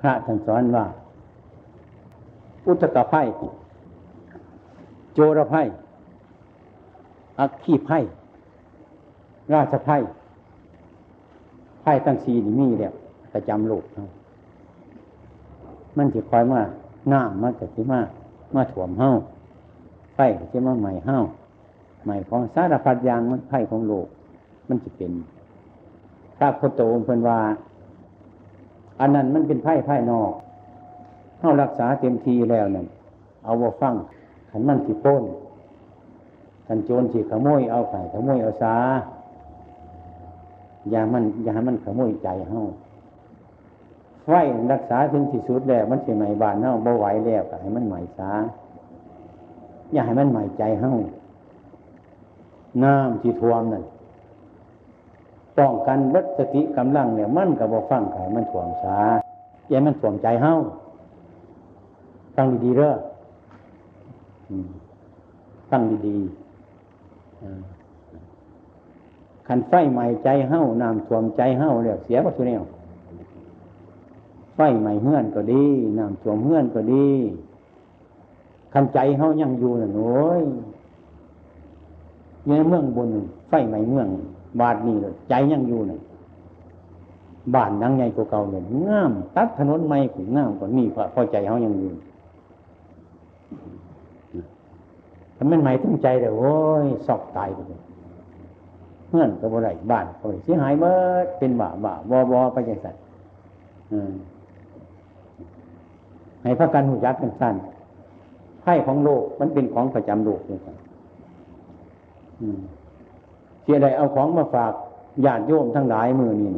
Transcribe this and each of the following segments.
พระท่านสอนว่า อุตกะไพ่โจรไพ่อักขีไพ่ราชไพ่ไพ่ตั้งสีนี่มีแล้วประจำโลกมันจะคอยมาน้ำมันก็จะมามาถ่วมเฮ้าไฟก็จะมาใหม่เฮ้าใหม่ของสารพัดยางมันไพ่ของโลก มันจะเป็น พระพุทธองค์เพิ่นว่า อันนั้นมันเป็นไพ่ไพ่นอกเข้ารักษาเต็มทีแล้วนั่นเอาว่าฟังขันมันสิป้นขันโจรสิขโมยเอาไข่ขโมยเอาซาอย่ามันอย่ามันขโมยใจเฮาไฟรักษาถึงที่สุดแล้วมันสิใหม่บานเฮาบ่ไหวแล้วก็ให้มันใหม่ซาอย่าให้มันใหม่ใจเฮาน้ำที่ท่วมนั่น ป้องกันวัตติกำลังเนี่ยมันกับบ่ฟังไข่มันถ่วงช้าอย่ามันถ่วงใจเฮ้าฟังดีๆเด้อฟังดีๆขันไฟใหม่ใจเฮ้าน้ำถ่วงใจเฮ้าเรียกเสียวัตถุเนี่ยไฟใหม่เฮื่อนก็ดีน้ำถ่วงเฮื่อนก็ดีขันใจเฮ้ายังอยู่น่ะโอ้ยเนี่ยเมืองบนไฟใหม่เมือง บาทนี่เลยใจยังอยู่เลยบ้านยังไงกว่าเก่าเลยงาม ตัดถนนใหม่ขุงามกว่านี่พอใจเขายังอยู่ถ้ามันหม่ตั้งใจเลยโอ้ยสอกตายไปเลยเพื่อนก็บ่ไรบ้านก็เสียหายเมื่อเป็นบ่าบ่าบอบอไปใจสัตว์ให้พระกันหูยักษ์กันสั้นไพ่ของโลกมันเป็นของประจำโลกเลยครับ เสียใดเอาของมาฝากญาติโยมทั้งหลายมือนี่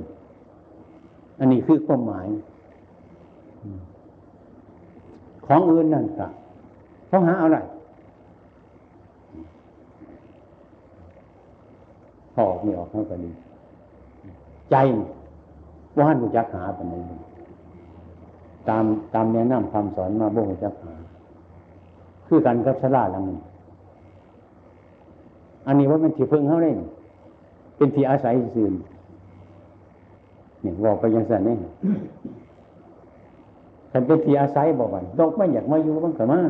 อันนี้คือความหมาย ของอื่นนั่นกะเขาหาอะไรพอไม่ออกเขาก็ดีใจว่าหันจักหาปนนี้ตามตามแนะนำคำสอนมาบ่หุจักหา คือกันกับชลาลังนี้อันนี้ว่าเป็นที่พึ่งเขาเล่น เป็นที่อาศัยสื่อเนี่ยบอกไปยังสันนี่ฉันเป็นที่อาศัยบอกว่าดอกไม่อยากมาอยู่บ้างก็มา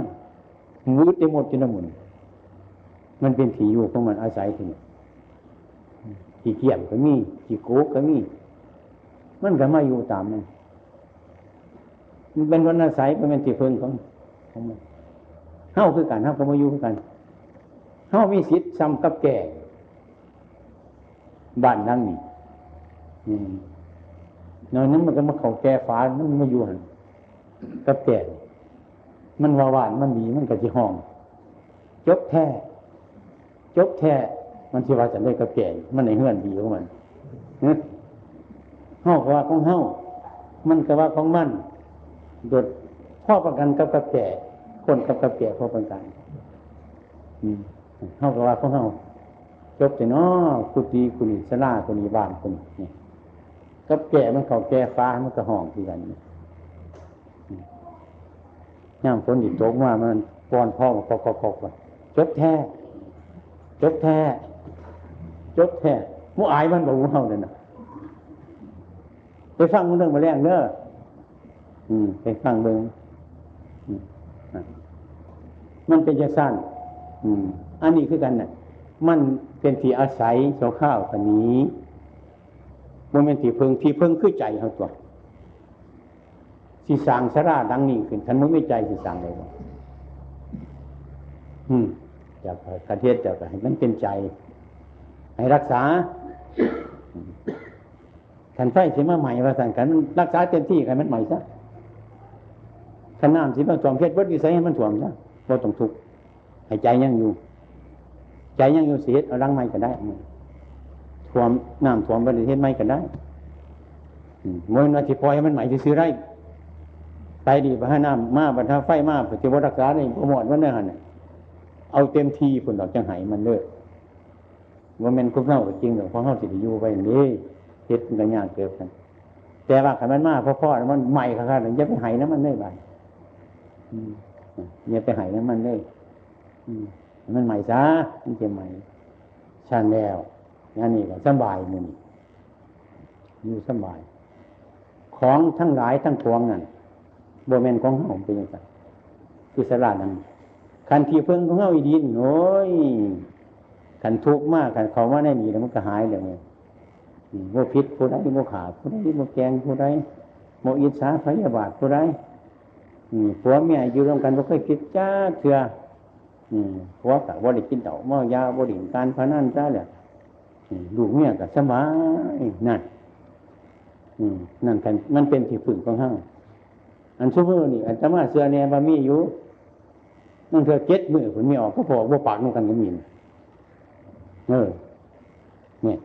งูเต็มหมดจนหมุนมันเป็นที่อยู่ของมันอาศัยที่นี่ที่เกี่ยมก็มีที่โกก็มี มันก็มาอยู่ตามมันมันเป็นวันอาศัยเป็นที่พึ่งของของมันเฮ้าคือกันเฮ้าก็มาอยู่คือกันเขามีสิทธิ์ซ้ำกับแก่ บ้านนั่งนี่นอนนั้นมันก็มาเขาแก่ฟ้ามันมาอยู่หันกับแก่มันวาวานมันดีมันก็จะห้อง จบแท้จบแท้มันที่ว่าจะได้กับแก่มันในเฮือนดีของมันเฮ้าก็ว่าของเฮ้ามันก็ว่าของมันโดดพ่อประกันกับกับแก่คนกับกับแก่พ่อประกันเท่ากับว่าพวกเขา จบแต่นาะกุฏิกุฏิสลากุฏิบ้านกุฏินี่ก็แก่มันเขาแก่ฟ้ามันก็ห้องที่กันย่างฝนดิตกว่ามันป้อนพ่อมากกกกจบแท้ จบแท้ จบแท้มูอายมันบอกว่าเฮาเนี่ยนะไปฟังเรื่องมาแรงเด้ออืมไปฟังเบิ่งมันเป็นจะสั้นอืม อันนี้คือกันนะ่ะ มันเป็นที่อาศัยโซข้าวคนนี้มันเป็นที่เพิงที่เพิงคือใจเขาตัวสีสางสราดังนี้ขึ้นท่านไม่ใจสีสางเลยว่าอืมจากประเทศจากให้มันเป็นใจ ให้รักษาขันไฟสีมาใหม่ว่าสั่งกันรักษาเต็มที่กันมันใหม่ซะขันน้ำสีมาจอมเพชรวัดวิสัยให้มันถ่วมซะว่าต้องทุกข์ให้ใจยังอยู่ ใจยังอยู่เสียเอารังไม้ก็ได้ท่วมน้ำท่วมบริเทศไม้ก็ได้มวยนาทีพอยมันใหม่ที่ซื้อไรไปดีพระน้ำมาบรรทัดไฟมาปฏิวัติรักษาในประมวลวันนี้หันเอาเต็มทีผลดอกจังไหมันเลยว่ามันคุ้มเท่าจริงหรือเพราะเขาสิอยู่ไปนี่เฮ็ดกันยากเกิดกัน แต่ว่าขันมันมาพ่อพ่อมันใหม่ค่ะค่ะอย่าไปหายน้ำมันได้ไปอย่าไปหายน้ำมันได้มั มันใหม่ซะมันจะใหม่ช่างแล้วงานนี้ก็สบายมันอยู่สบาย ของทั้งหลายทั้งปวงนั่นโบแมนของเฮาเป็นยังไงอิสระนั่นคันที่เพิ่งของเฮาอีดีนโอ้ยขันทุกข์มากขันเขาว่าแน่นีแล้วมันก็หายเลยโมพิษผู้ใดโมขาผู้ใดโมแกงผู้ใดโมอิสาพยาบาทผู้ใดผัวเมียอยู่ร่วมกันบ่เคยคิดจ้าเถื่อ ผัวกับบริกินเต่าเมายาบริงการพนันจ้าเลยลูกเมียกับสบายนั่นนั่นกันมันเป็นที่ฝึกของห้างอันชั่วโมงนี่อันจะมาเสือเนียบามีอยู่นั่นเธอเจ็ดมือผลมีออกก็พอว่าปากนุ่งกันก็มีเออเนี่ย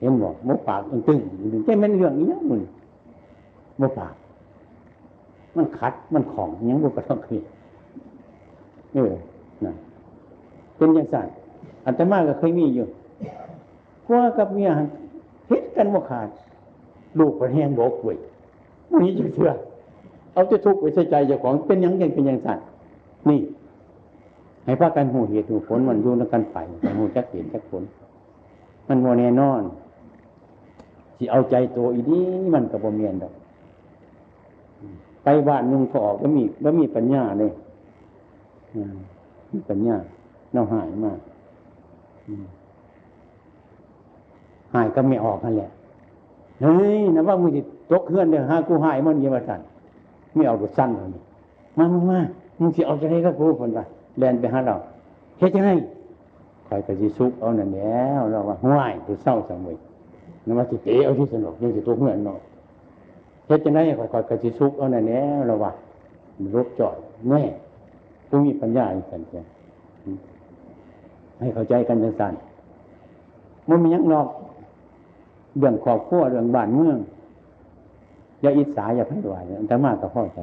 เห็นบอกมุกปากตึงตึงแค่มันเรื่องนี้มึงมุกปาก มันขัดมันของยังบุกกระทบคือ ออนะเป็นย่างสั่นอัตมาก็เคยมีอยู่พวกกับเมียเฮ็ดกันบ่ขาด ลูกประเทศบอกเว้ยนี่จะเชื่อเอาจะทุกข์ไปใส่ใจเจ้าของเป็นยังยังเป็นยังสั่นนี่ ให้พากันหูเหตุหูผลมันอยู่ในกันไปหูจักเหตุจักผล มันโมแน่นอนที่เอาใจตัวอีนี้มันกับบ่เมียนดอก ไปบ้านนุ่งก็ออกก็มีก็มีปัญญาเลย มีปัญญาเราหายมากหายก็ไม่ออกนั่นแหละเฮ้ยนะว่ามึงจะตกเฮือนเดี๋ยวหากูหายมันเยี่ยมาสันไม่เอาดุสั้นเลยมามามามึงสิเอาจะได้ก็กูคนไปแลนไปหาเราเฮ็ดยังไงคอยกระจิซุกเอาหน่ะแล้วเราว่าห้วยกูเศร้าสังเวยนว่าสิเตะเอาที่สนุกยังสิตกเฮือนเนาะเฮ็ดยังไงคอยคอยกระจิซุกเอาหน่ะแล้วเราว่ารุกจอดแน่ กูมีปัญญาอีกสันเจ้ให้เข้าใจกันจังสันมันมียังหรอกเรื่องครอบครัวเรื่องบ้านเมืองอย่าอิจฉาอย่าให้ไหวแต่มากก็พอใจ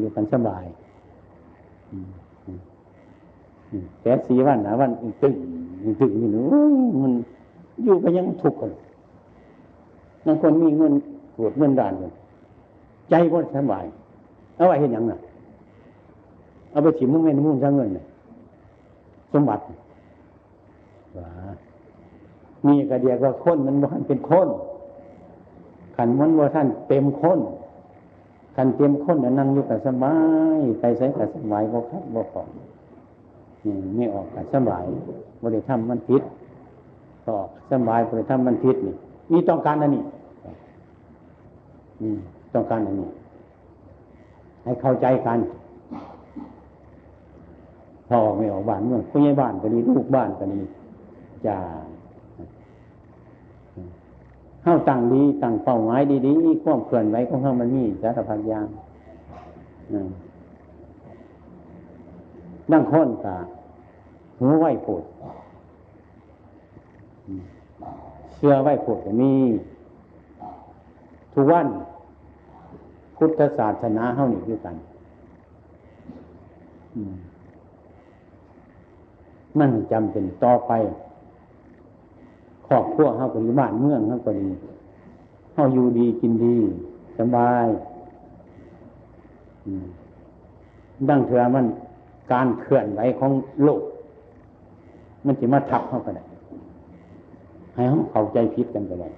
อยู่กันสบายแต่สีวันนะวันตึงตึงนี่นูมันอยู่ไปยังทุกข์คนบางคนมีเงินปวดเงินด่านเลยใจก็สบาย เอาไว้เห็นยังน่ะ เอาไปถิ่มมึงไม่นุ่งซะเงินสมบัติว่ามีกระเดียกว่าคนมันว่าเป็นคนขันมันว่าท่านเต็มคนขันเต็มคนนั่งอยู่กับสบายไปใส่กับสบายบ่ครับบ่ของนี่ออกกับสบายบริธรรมมันพิษก็สบายบริธรรมมันพิษนี่มีต้องการอันนี้ต้องการอันนี้ ให้เข้าใจกัน พอออกไม่ออกบ้านเมืองผู้ใหญ่บ้านก็ดีลูกบ้านก็ดีจะเข้าตั้งดีตั้งเป้าหมายดีๆความเคลื่อนไหวของเขามันมีสารพัดอย่างนั่งค้นกาหัวไหวโผดเสื้อไหวโผดก็มีทุกวัน พุทธศาสนาเท่านี้ด้วยกันมั มันจำเป็นต่อไปครอบครัวเขาก็ดีบ้านเมืองเขาก็ดีเขาอยู่ดีกินดีสบายดังเถื่อมันการเคลื่อนไหวของโลก มันจะมาทับเขาก็ได้ให้เขาเข้าใจผิดกันไปเลย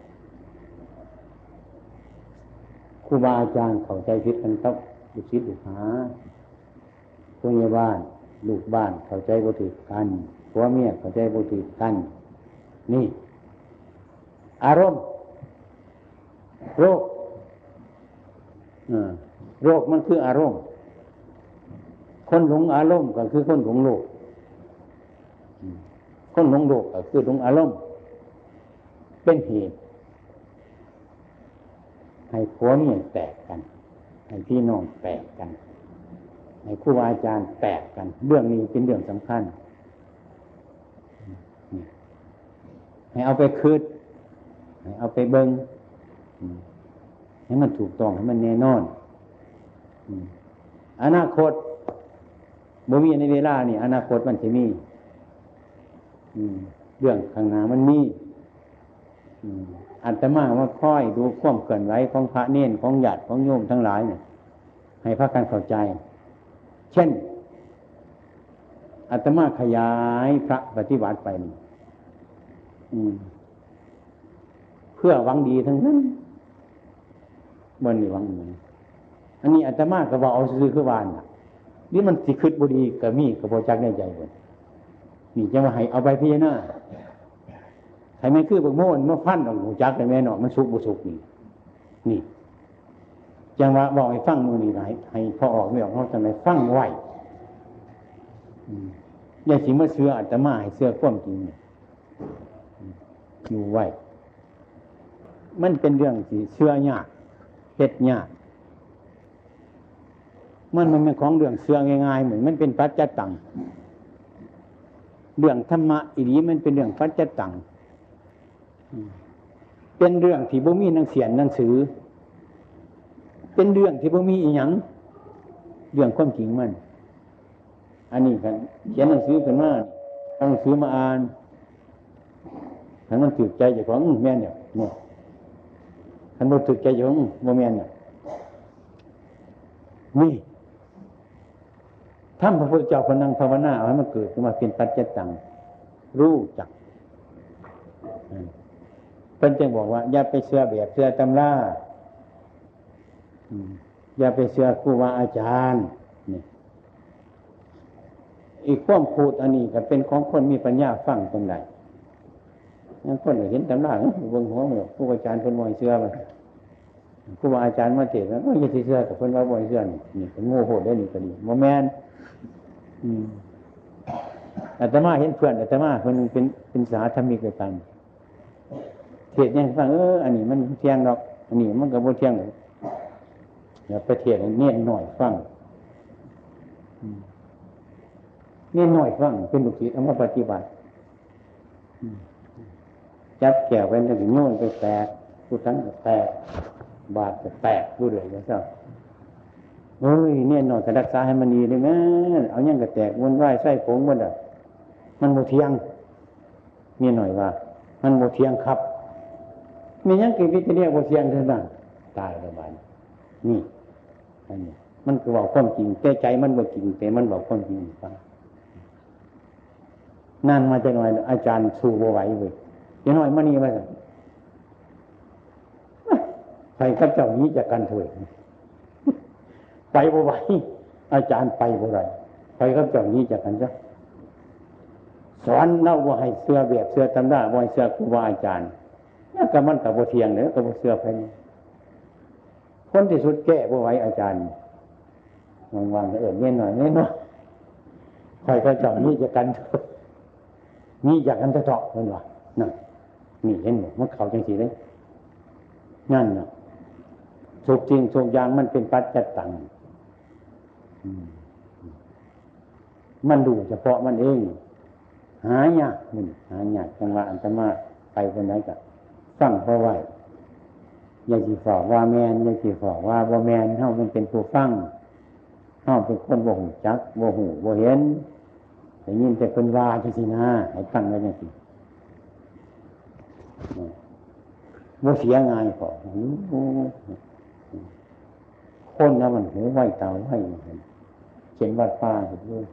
ครูบาอาจารย์เข้าใจผิดกันครับลูกศิษย์ลูกหาผู้ใหญ่บ้าน ลูกบ้านเข้าใจบุตรกันผัวเมียเข้าใจบุตรกัน นี่ อารมณ์ โรคโรคมันคืออารมณ์ คนหลงอารมณ์ก็คือคนหลงโลก คนหลงโลกก็คือหลงอารมณ์ เป็นเหตุ ให้ผัวเมียแตกกัน ให้พี่น้องแตกกัน ให้ครูอาจารย์แตกกัน เรื่องนี้เป็นเรื่องสำคัญ ให้เอาไปคืดเอาไปเบิงให้มันถูกต้องให้มันแน่นอนอนาคตบ่มีในเวลานี่อนาคตมันจะมีเรื่องข้างหน้ามันมีอัตมาว่าค่อยดูความเกินไหวของพระเน้นของหยาดของโยมทั้งหลายเนี่ยให้พระกันเข้าใจ เช่นอัตมาขยายพระปฏิบัติไปอืมพื่อหวังดีทั้งนั้นบนนี่หวังดีอันนี้อาตมาก็ว่าเอาซื้อคือวานนี่มันสิคืดบุรีกับมีกับโพจักในใจคนนี่จะมาให้เอาไปพิจารณาใครไม่คือบักโม่นมาพันของโพจักแต่แม่นาะมันสุกบุสุกนี่นี่ จังว่าบอกให้ฟังมือนี่ไหนให้พอออกไม่ออกเขาจะไม่ฟังไหวอย่าสิมาเสื้ออาตมาให้เสื้อความจริงอยู่ไหวมันเป็นเรื่องที่เชื่อยากเฮ็ดยากมันมันเป็นของเรื่องเชื่อง่ายๆเหมือนมันเป็นปัจจตังเรื่องธรรมะอีนี้มันเป็นเรื่องปัจจตังเป็นเรื่องที่บ่มีหนังเสียนหนังสือ เป็นเรื่องที่บ่มีอีหยังเรื่องความจริงมัน อันนี้กันเขียนหนังสือขึ้นมาเอาหนังสือมาอ่านถ้ามันถือใจจากของแม่เนี่ยเนี่ยท่านบ่ถึกใจยงโมเมนต์นี่ท่านพระพุทธเจ้าคนนั่งภาวนาเอาให้มันเกิดขึ้นมาเป็นปัจจตังรู้จักเป็นจึงบอกว่า อย่าไปเชื่อแบบเชื่อตำรา อย่าไปเชื่อครูบาอาจารย์นี่อีกข้อมพูดอันนี้ก็เป็นของคนมีปัญญาฟังตรงไหนนั่นคนเห็นตำราเบื้งหัวเหมือนผู้อาจารย์คนมอยเสื้อมาผู้อาจารย์มาเทศแล้วก็ยังเสื้อกับคนว่าบอยเสื้อนี่นี่เป็นโง่โหดได้นี่ก็ดีโมแมนอาตมาเห็นเพื่อนอาตมาคนเป็นเป็นสาธมิกด้วยกันเทศยังฟังเอออันนี้มันเที่ยงดอก อันนี้มันก็บ่เที่ยงเล ยอย่าไปเทศเนี่ยหน่อยฟังเนี่ยหน่อยฟังเป็นลูกศิษย์เอามาปฏิบัติจับแก้วไปแล้วก็โยนไปแตกผู้ทั้งแตกบาดแตกรู้เลยนะเจ้าเฮ้ยเนี่ยหน่อยจะรักษาให้มันดีเลยแม่เอายังกระแตกวนไหวไส้ผงมันอะมันโมเทียงเนี่ยหน่อยว่า มันโมเทียงครับมียังกินวิจเรียกโมเทียงเท่านั้นตายแล้วบาน นี่อันนี้มันก็บอกความจริงแต่ใจมันบอกจริงแต่มันบอกความจริงฟังนั่นมาจะหน่อยอาจารย์สู้บไหวเลยยังน้อยมันนี่มาใครกับเจ้านี้จะกันถวยไปบ่ไหวอาจารย์ไปบ่ไรใครกับเจ้านี้จะกันจ้ะสอนเล่าว่าให้เสื้อแบบเสื้อตำราว่าให้เสื้อครูบาอาจารย์นี่ก็มันกับบเทียงเนี่ยกับบเสื้อไป คนที่สุดแก้บ่ไหวอาจารย์วางๆเออเนี่หน่อยเนี่ยเนาะใครกับเจ้านี้จะกันนี่อยากกันจะเจาะมันวะนั่นนี่เห็นไหมมันเขาจังสีเลยนั่นนะสุกจริงสุกยางมันเป็นปัจจัตตังมันดูเฉพาะมันเอง หายากมันหายากจังหวะอันตมาไปคนไหนกับฟังเพราะว่า อย่าสีฝอกว่าแมนอย่าสีฝอกว่าบ่แมนเท่ามันเป็นผู้ฟังเท่าเป็นคนบ่หูจักบ่หูบ่เห็นแต่ยินแต่เป็นว่าจังสินะให้ฟังไว้จังสิว่เสียงายพอคนนะมันหูไหวตาไหวเขียนวัดป่าเห็นด้วย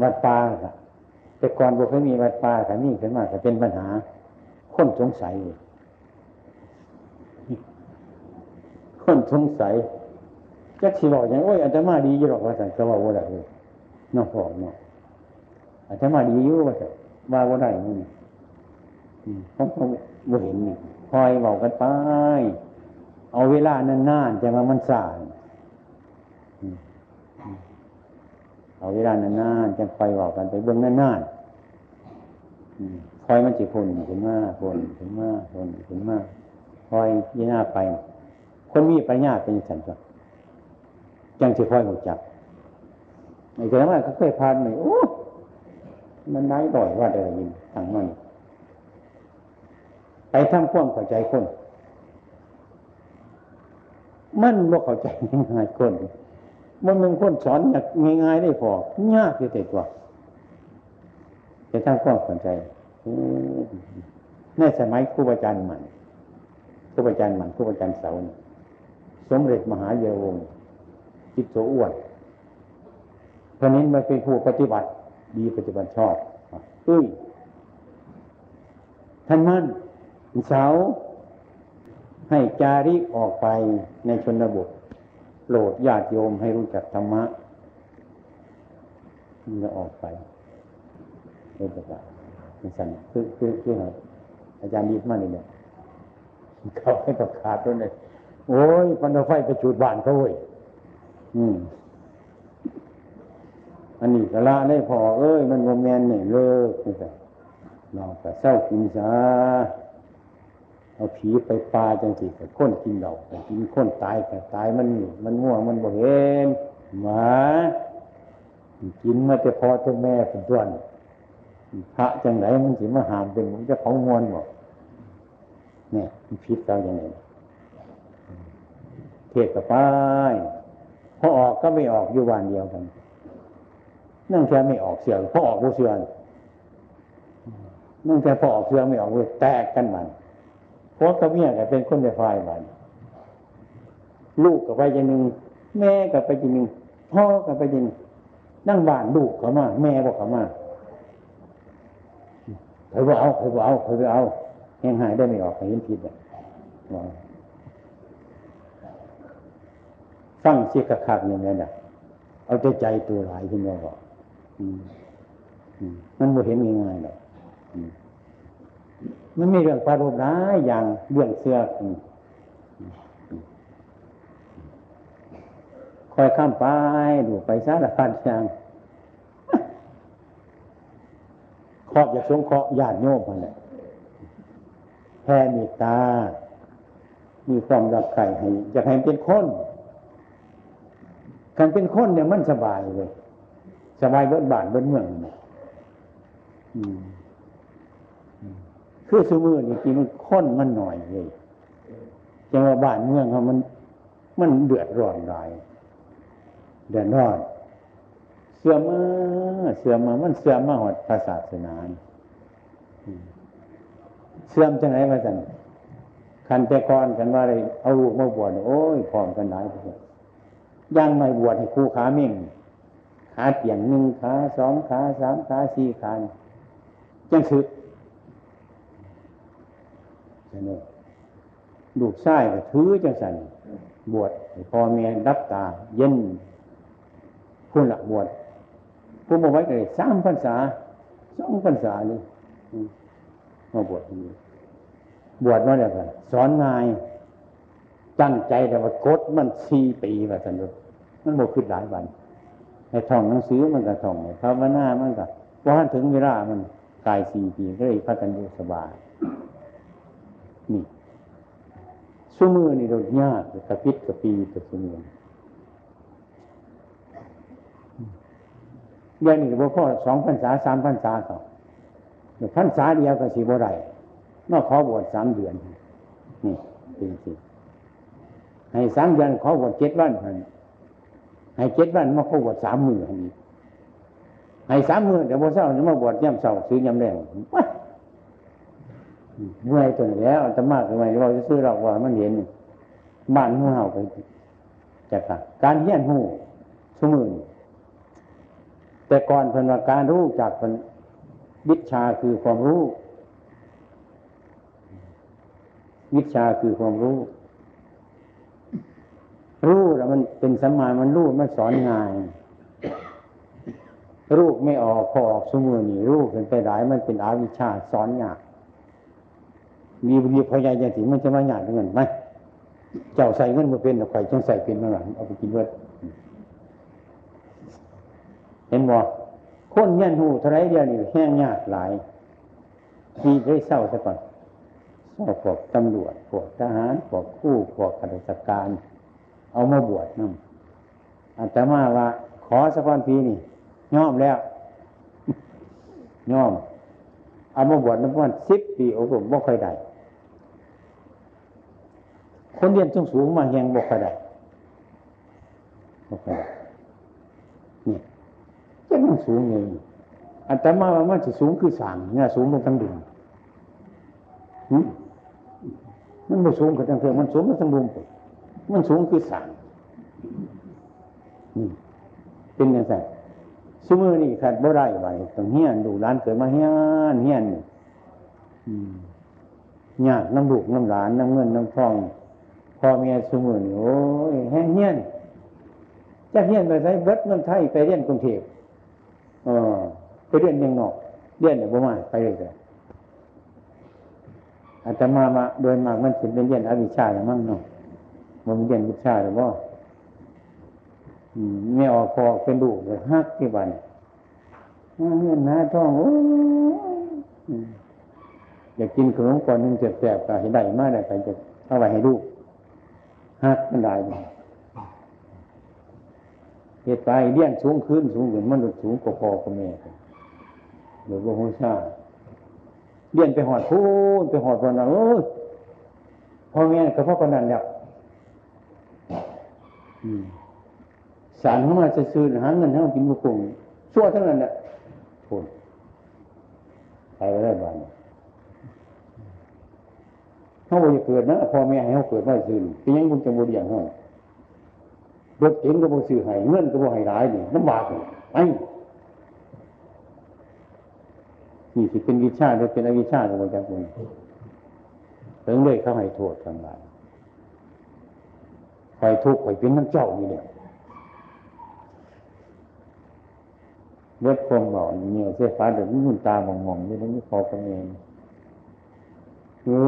วัดป่าค่ะ แต่ก่อนบุเคยมีวัดป่าแต่นี่ขึ้นมาแต่เป็นปัญหาคนสงสัยคนสงสัยจะสิบอกอย่างโอ้ยอาจจะมาดีอยู่หรอกว่าสันก็ว่าว่าอะไรนอกพอเนาะอาจจะมาดีอยู่ว่าจะว่าว่าได้นี่เขาเขาบ่เห็นนี่คอยบอกกันไป เอาเวลานานๆจะมามันสายเอาเวลานานๆจะไปบอกกันไปเบื้องนานๆ คอยมันจีพนขึ้นมาพนขึ้นมาพนขึ้นมาคอยยี่หน้าไป คนมีปัญญาเป็นสันจ้ะจังสิคอยหัวจับไอ้เจ้าว่าก็เคยพานไหมโอ้มันได้บ่อยว่าเดินยินทางมันไปทำความเข้าใจคน มันบ่เข้าใจง่ายคนมันมึงคนสอนง่ายๆได้พอยากที่สุดว่า จะทำความเข้าใจในสมัยครูบาอาจารย์ใหม่ครูบาอาจารย์ใหม่ครูบาอาจารย์เสาสมเด็จมหาเยวงจิตโสอ้วนเพราะนี้มันเป็นผู้ปฏิบัติ ดีปฏิบัติชอบอุ้ยท่านมั่นเสาให้จาริกออกไปในชนบทโปรดญาติโยมให้รู้จักธรรมะมันจะออกไป เป็นประกาศเป็นสันคือคือคืออะไรอาจารย์ดีมากเลยเนี่ยเขาให้ประกาศด้วยเลยโอ้ยปันไฟไปจุดบ้านเขาเว้ยอืมอันนี้กะละได้พอเอ้ย มันโมแมนเนี่ยเลิกนี่แต่เราก็เศร้ากินซะเอาผีไปปลาจังสิกับคนกินเราแต่กินคนตายแต่ตายมันมันง่วงมันบ่เห็นหมากินมาแต่พอแต่แม่เป็นต้น พระจังไหนมันสิมาหามเป็นมันจะของมวลบอกเนี่ยมันพิษเราอย่างไรเทศกับป้ายพอออกก็ไม่ออกอยู่วันเดียวกัน นั่งแค่ไม่ออกเสียงพอออกรู้เสียงนั่งแค่พอออกเสียงไม่ออกเลยแตกกันมันพราะกับเมียก็เป็นคนในฝ่ายมันลูกกับไปอย่างหนึ่งแม่กับไปอย่างหนึ่งพ่อกับไปอย่างหนึ่งนั่งบ้านลูกเขามา แม่บอกเขามา เคยบอกเอาเคยบอกเอาเคยบอกเอาแห้งหายได้ไม่ออกเห็นผิดอะฟังเสียกระคักเนี่ยนะเอาใจใจตัวหลายขึ้นมาบอกมันไม่เห็นง่ายๆหรอกมันม่เรื่องปารบร้ายอย่างเรื่องเสื้อคอยข้ามไปดูไปสารพัดอย่าง ครอบอยาสงเคราะห์ญาติโยมมาเลยแพ่มีตา มีความรักใครให้อยากให้เป็นคนการเป็นคนเนี่ยมันสบายเลย สบายเบิ้ลบานเบิ้ลเมืองเนี่ยคือสมือนี่จริงมันค้นมันหน่อยเลยจังว่าบ้านเมืองเขามัน มันเดือดร้อนหลายเดือดร้อน เสื่อมมาเสื่อมมามันเสื่อมมาหอดภาษาศาสนาเสื่อมจังไหนมาสันคันแต่ก่อนกันว่าอะไรเอาลูกมาบวชโอ้ยพร้อมกันหลายคนยังไม่บวชให้คู่ขาเม่งขาเตียงหนึ่งขาสองขาสามขาสี่ขาจังสึกนี่ลูกชายก็ถือจังสันบวชพอเมียรับตา เย็นพูดหลักบวช ผู้บอกไว้เลยสามพรรษาสองพรรษานี่มาบวชนี่บวชมาแล้วกันสอนงาย ตั้งใจแต่ว่ากดมันสี่ปีแบบสันดุมันบวชขึ้นหลายวันในท่องหนังสือมันก็ท่องภาวนามันก็พอถึงเวลามันกายสี่ปีก็เลยพักกันอยู่สบายนี่สู้มือนี่เรายากกระพิษกระปีตัวสู้มือ อย่างนี้ว่พ่อสองพันษาสามพันษาเขาพันษาเดียวกับสีบไรนอกขอบวชสามเดือน นี่เป็นสิให้สามเดือนขอบวชเจ็ดวันให้เจ็ดวันมาขอบวชสามมืออันนี้ให้สามมือเดี๋ยวพอเศร้าจะมาบวชย่ำเศร้าซื้อย่ำแรงเมื่อยตัวแล้วจะมากหรือไมเราจะซื้อเราว่ามันเห็นบ้านหูเห่าไปจากการเยี่ยนหูสมือ แต่ก่อนเป็นว่าการรู้จากเป็นวิชาคือความรู้ วิชาคือความรู้ รู้แล้วมันเป็นสมามันรู้มันสอนง่ายรูปไม่ออกพอออกสมือนี่รูปเป็นไปหลายมันเป็นอาวิชาสอนยากมีบุญพยายามถึงมันจะมาหยาดเงินไหมเจ้าใส่เงินมาเป็นเอาไปจังใส่เป็นมาหลังเอาไปกินเวท เห็นบ่คนเงี้ยหูเท่าไรเดียวนี่แห้งยากหลายมีได้เศร้าซะก่อนเศร้าพวกตำรวจพวกทหารพวกคู่พวกข้าราชการ เอามาบวชนั่อาตมาว่า ขอสักวันปีนี่ย่อมแล้วย่อม เอามาบวชนับวันสิบปีโอ้โหบ่ค่อยได้คนเรียนสูงสูงมาแหงบอกกระไดบอกกระไดนี่ จะมันสูงเองอัตมาว่ามันจะสูงคือสามเนี่ยสูงเป็นตั้งดุงมันไม่สูงกับตั้งเถื่อมันสูงเป็นตั้งดุงมันสูงคือสามเป็นยังไงสชั่วโมงนี่ขัดบ่ได้ไว้ต้องเฮียนดูร้านเกิดมาเฮียนเฮียนยากน้ำลูกน้ำหลานน้ำเงินน้ำทองพ่อเมียชั่วโมงนี่โอ้ยแห้งเฮียนจะเฮียนไปใช้เบิดเมืองไทยไปเรียนกรุงเทพ เออไปเรียนยังนอกเรียนเนี่ยบ่มาไปเลยจ้ะอาตมามาโดยมากมันถึงเป็นเรียนอวิชชาแล้วมั้งเนาะมันเรียนวิชาหรือว่าไม่ออกพอเป็นดูเลยฮักที่บันเงินหน้าท้องโอ้อยากกินขนมก่อนนึงเจ็บแสบก็เห็นได้มากเลยไปจะเอาไว้ให้ลูกฮักมันได้ เหตุไปเลี้ยงสูงขึ้นสูงขึ้นมันหลุดสูงกว่าพอกว่าแม่หรือว่าหัวชาเลี้ยนไปหอดพูนไปหอดวันนั้นเออพ่อแม่ก็พ่อคนนั้นเนี่ยสารเข้ามาจะซื้อหาเงินให้มันกินบุกงชั่วทั้งนั้นแหละพูนไปได้บ้านเขาบอกจะเกิดนะพ่อแม่ให้เขาเกิดไม่ซื้อเป็นยังบุญจะบุญอย่างเขา รถเก๋งก็บ่ซื้อให้เงินก็บ่ให้ร้ายนี่ลำบากไอ้นี่สิเป็นวิชาหรือเป็นอวิชาก็บ่จักคนถึงเลยเขาให้โทษทางหลายคอยทุกข์คอยเป็นน้ำเจ้านี่เนี่ยเวทคงหล่อเนี่ยเสียฟ้าเดี๋ยวมุนตามองมองนี่นี่พอประเมินเฮ้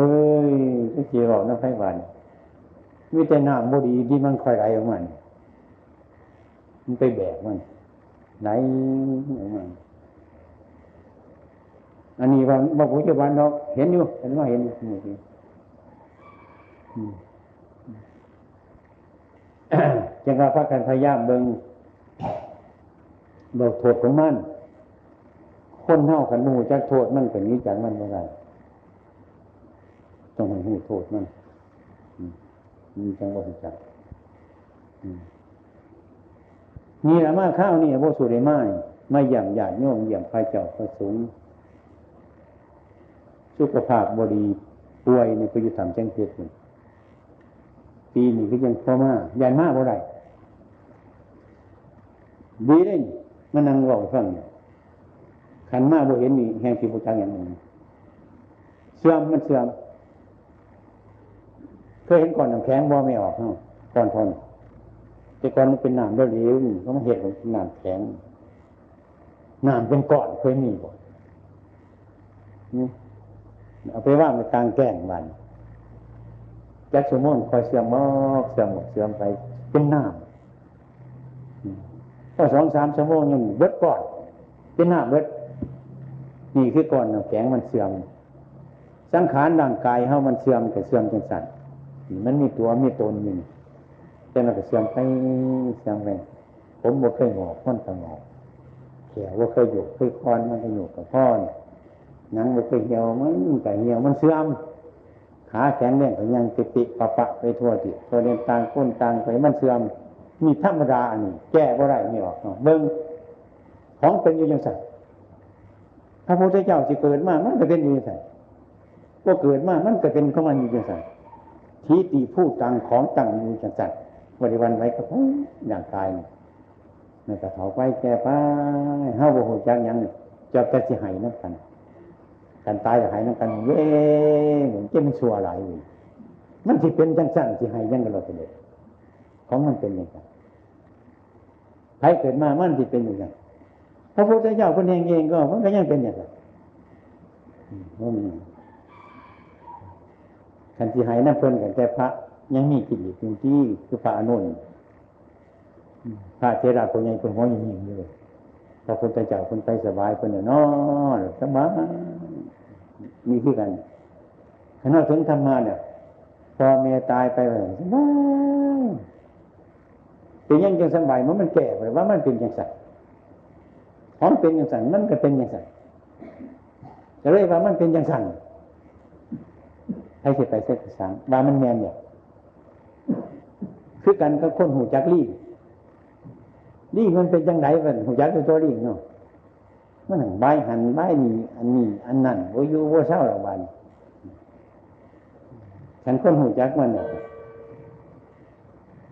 ยก็เจียวน้ำไฟหวานมีแต่น้ำบดีที่มันคอยไหลออกมา มันไปแบกมันไหลออกมาอันนี้ว่าบอกผมจะวันเนาเห็นอยู่เห็นว่าเห็นอยู่นี่จังหวะพักกันพยายามเบิ่งบอกโทษของมัน คนเท่ากันมูจากโทษมันเป็นนี้จากมันเมื่อไรต้องให้หูโทษมันมีจังหวะจักนี่แนี่ละมาข้าวนี่โบสุริมาไม่หย่ำหยาดโยมหย่ำพายเจ้าพระสงฆ์สุขภาพบดีป่วยในพยุธรรมแจ้งเพชรปีนี้ก็ยังพอมาใหญ่มากบ่าได้ดีเลยมันนั่งรอฟังขันมากบ่เห็นนี่แห่งที่พุทธังอย่างหนึ่งเสื่อมมันเสื่อมเคยเห็นก่อนน้ำแข็งบ่ไม่ออกเนาะก่อนทน แต่ก่อนมันเป็นน้ำเหลวๆก็มาเห็นเป็นน้ำแข็งน้ำเป็นก้อนเคยมีบ่เอาไปว่ามันกลางแก้งวันจักสมอนคอยเสื่อมมอกเสื่อมหมดเสื่อมไปเป็นน้ำก็สองสามชั่วโมงยังเบิดก่อน เป็นน้ำเบิดนี่คือก่อนแข็งมันเสื่อม สังขารร่างกายเฮามันเสื่อมแต่เสื่อมจังสันมันมีตัวมีตนอยู่ แต่มันก็เสื่อมไปเสื่อมไปผมบ่เคยหงอกมันก็หงอกแขวว่าเคยอยู่เคยคอนมันก็อยู่กับพ่อหนังบ่เคยเหี่ยวมันก็เหี่ยวมันเสื่อมขาแขนเลี้ยงก็ยังติติปะปะไปทั่วติตัวเรียนต่างก้นต่างไปมันเสื่อมมีธรรมดาอันนี้ แก้บ่ได้ไม่ออกเบิ้งของเป็นอยู่ยังไงพระพุทธเจ้าสิเกิดมามันก็เป็นอยู่ยังไงก็เกิดมามันก็เป็นของมันอยู่ยังไงทีตีผู้ตังของตังอยู่จังจัด วันวันไว้ก็อย่างกายนี่มันก็เถาไปแก่ไปเฮาบ่ฮู้จักยังจะแต่สิหายนักกันกันตายหายนักกันเย้เหมือนเจ้มันชัวหลายอยู่มันที่เป็นจังสั่นสิหายยังกันเราไปเลยของมันเป็นยังไงใครเกิดมามันที่เป็นอย่างไรพระพุทธเจ้าคนเองเองก็มันก็ยังเป็นอย่างไรมันขันที่หายน้ำเพลินกันแต่พระ ยังมีกิเลสอยู่ที่คือพระอนุนพระเทระคนใหญ่คนหัวยิ่งยิ่งเลยพระพุทธเจ้าคนไปสบายคนเนี่ยนอนสบายมีที่กันขณะถึงธรรมาเนี่ยพอเมียตายไปเลยสบายเป็นยังจังสบายมันมันแก่ไปว่ามันเป็นยังไงของเป็นยังไงมันก็เป็นยังไงจะเรียกว่ามันเป็นยังไงให้เสร็จไปเสร็จสังว่ามันแมนเนี่ย คือกันก็คนหูจักรีรีมันเป็นยังไงกันหูจักตัวรีเนาะมันหันใบหันใบนี่อันนี้ อันนั้นโอ้ยโอ้เศร้าละวันฉันคนหูจักมันเนี่ย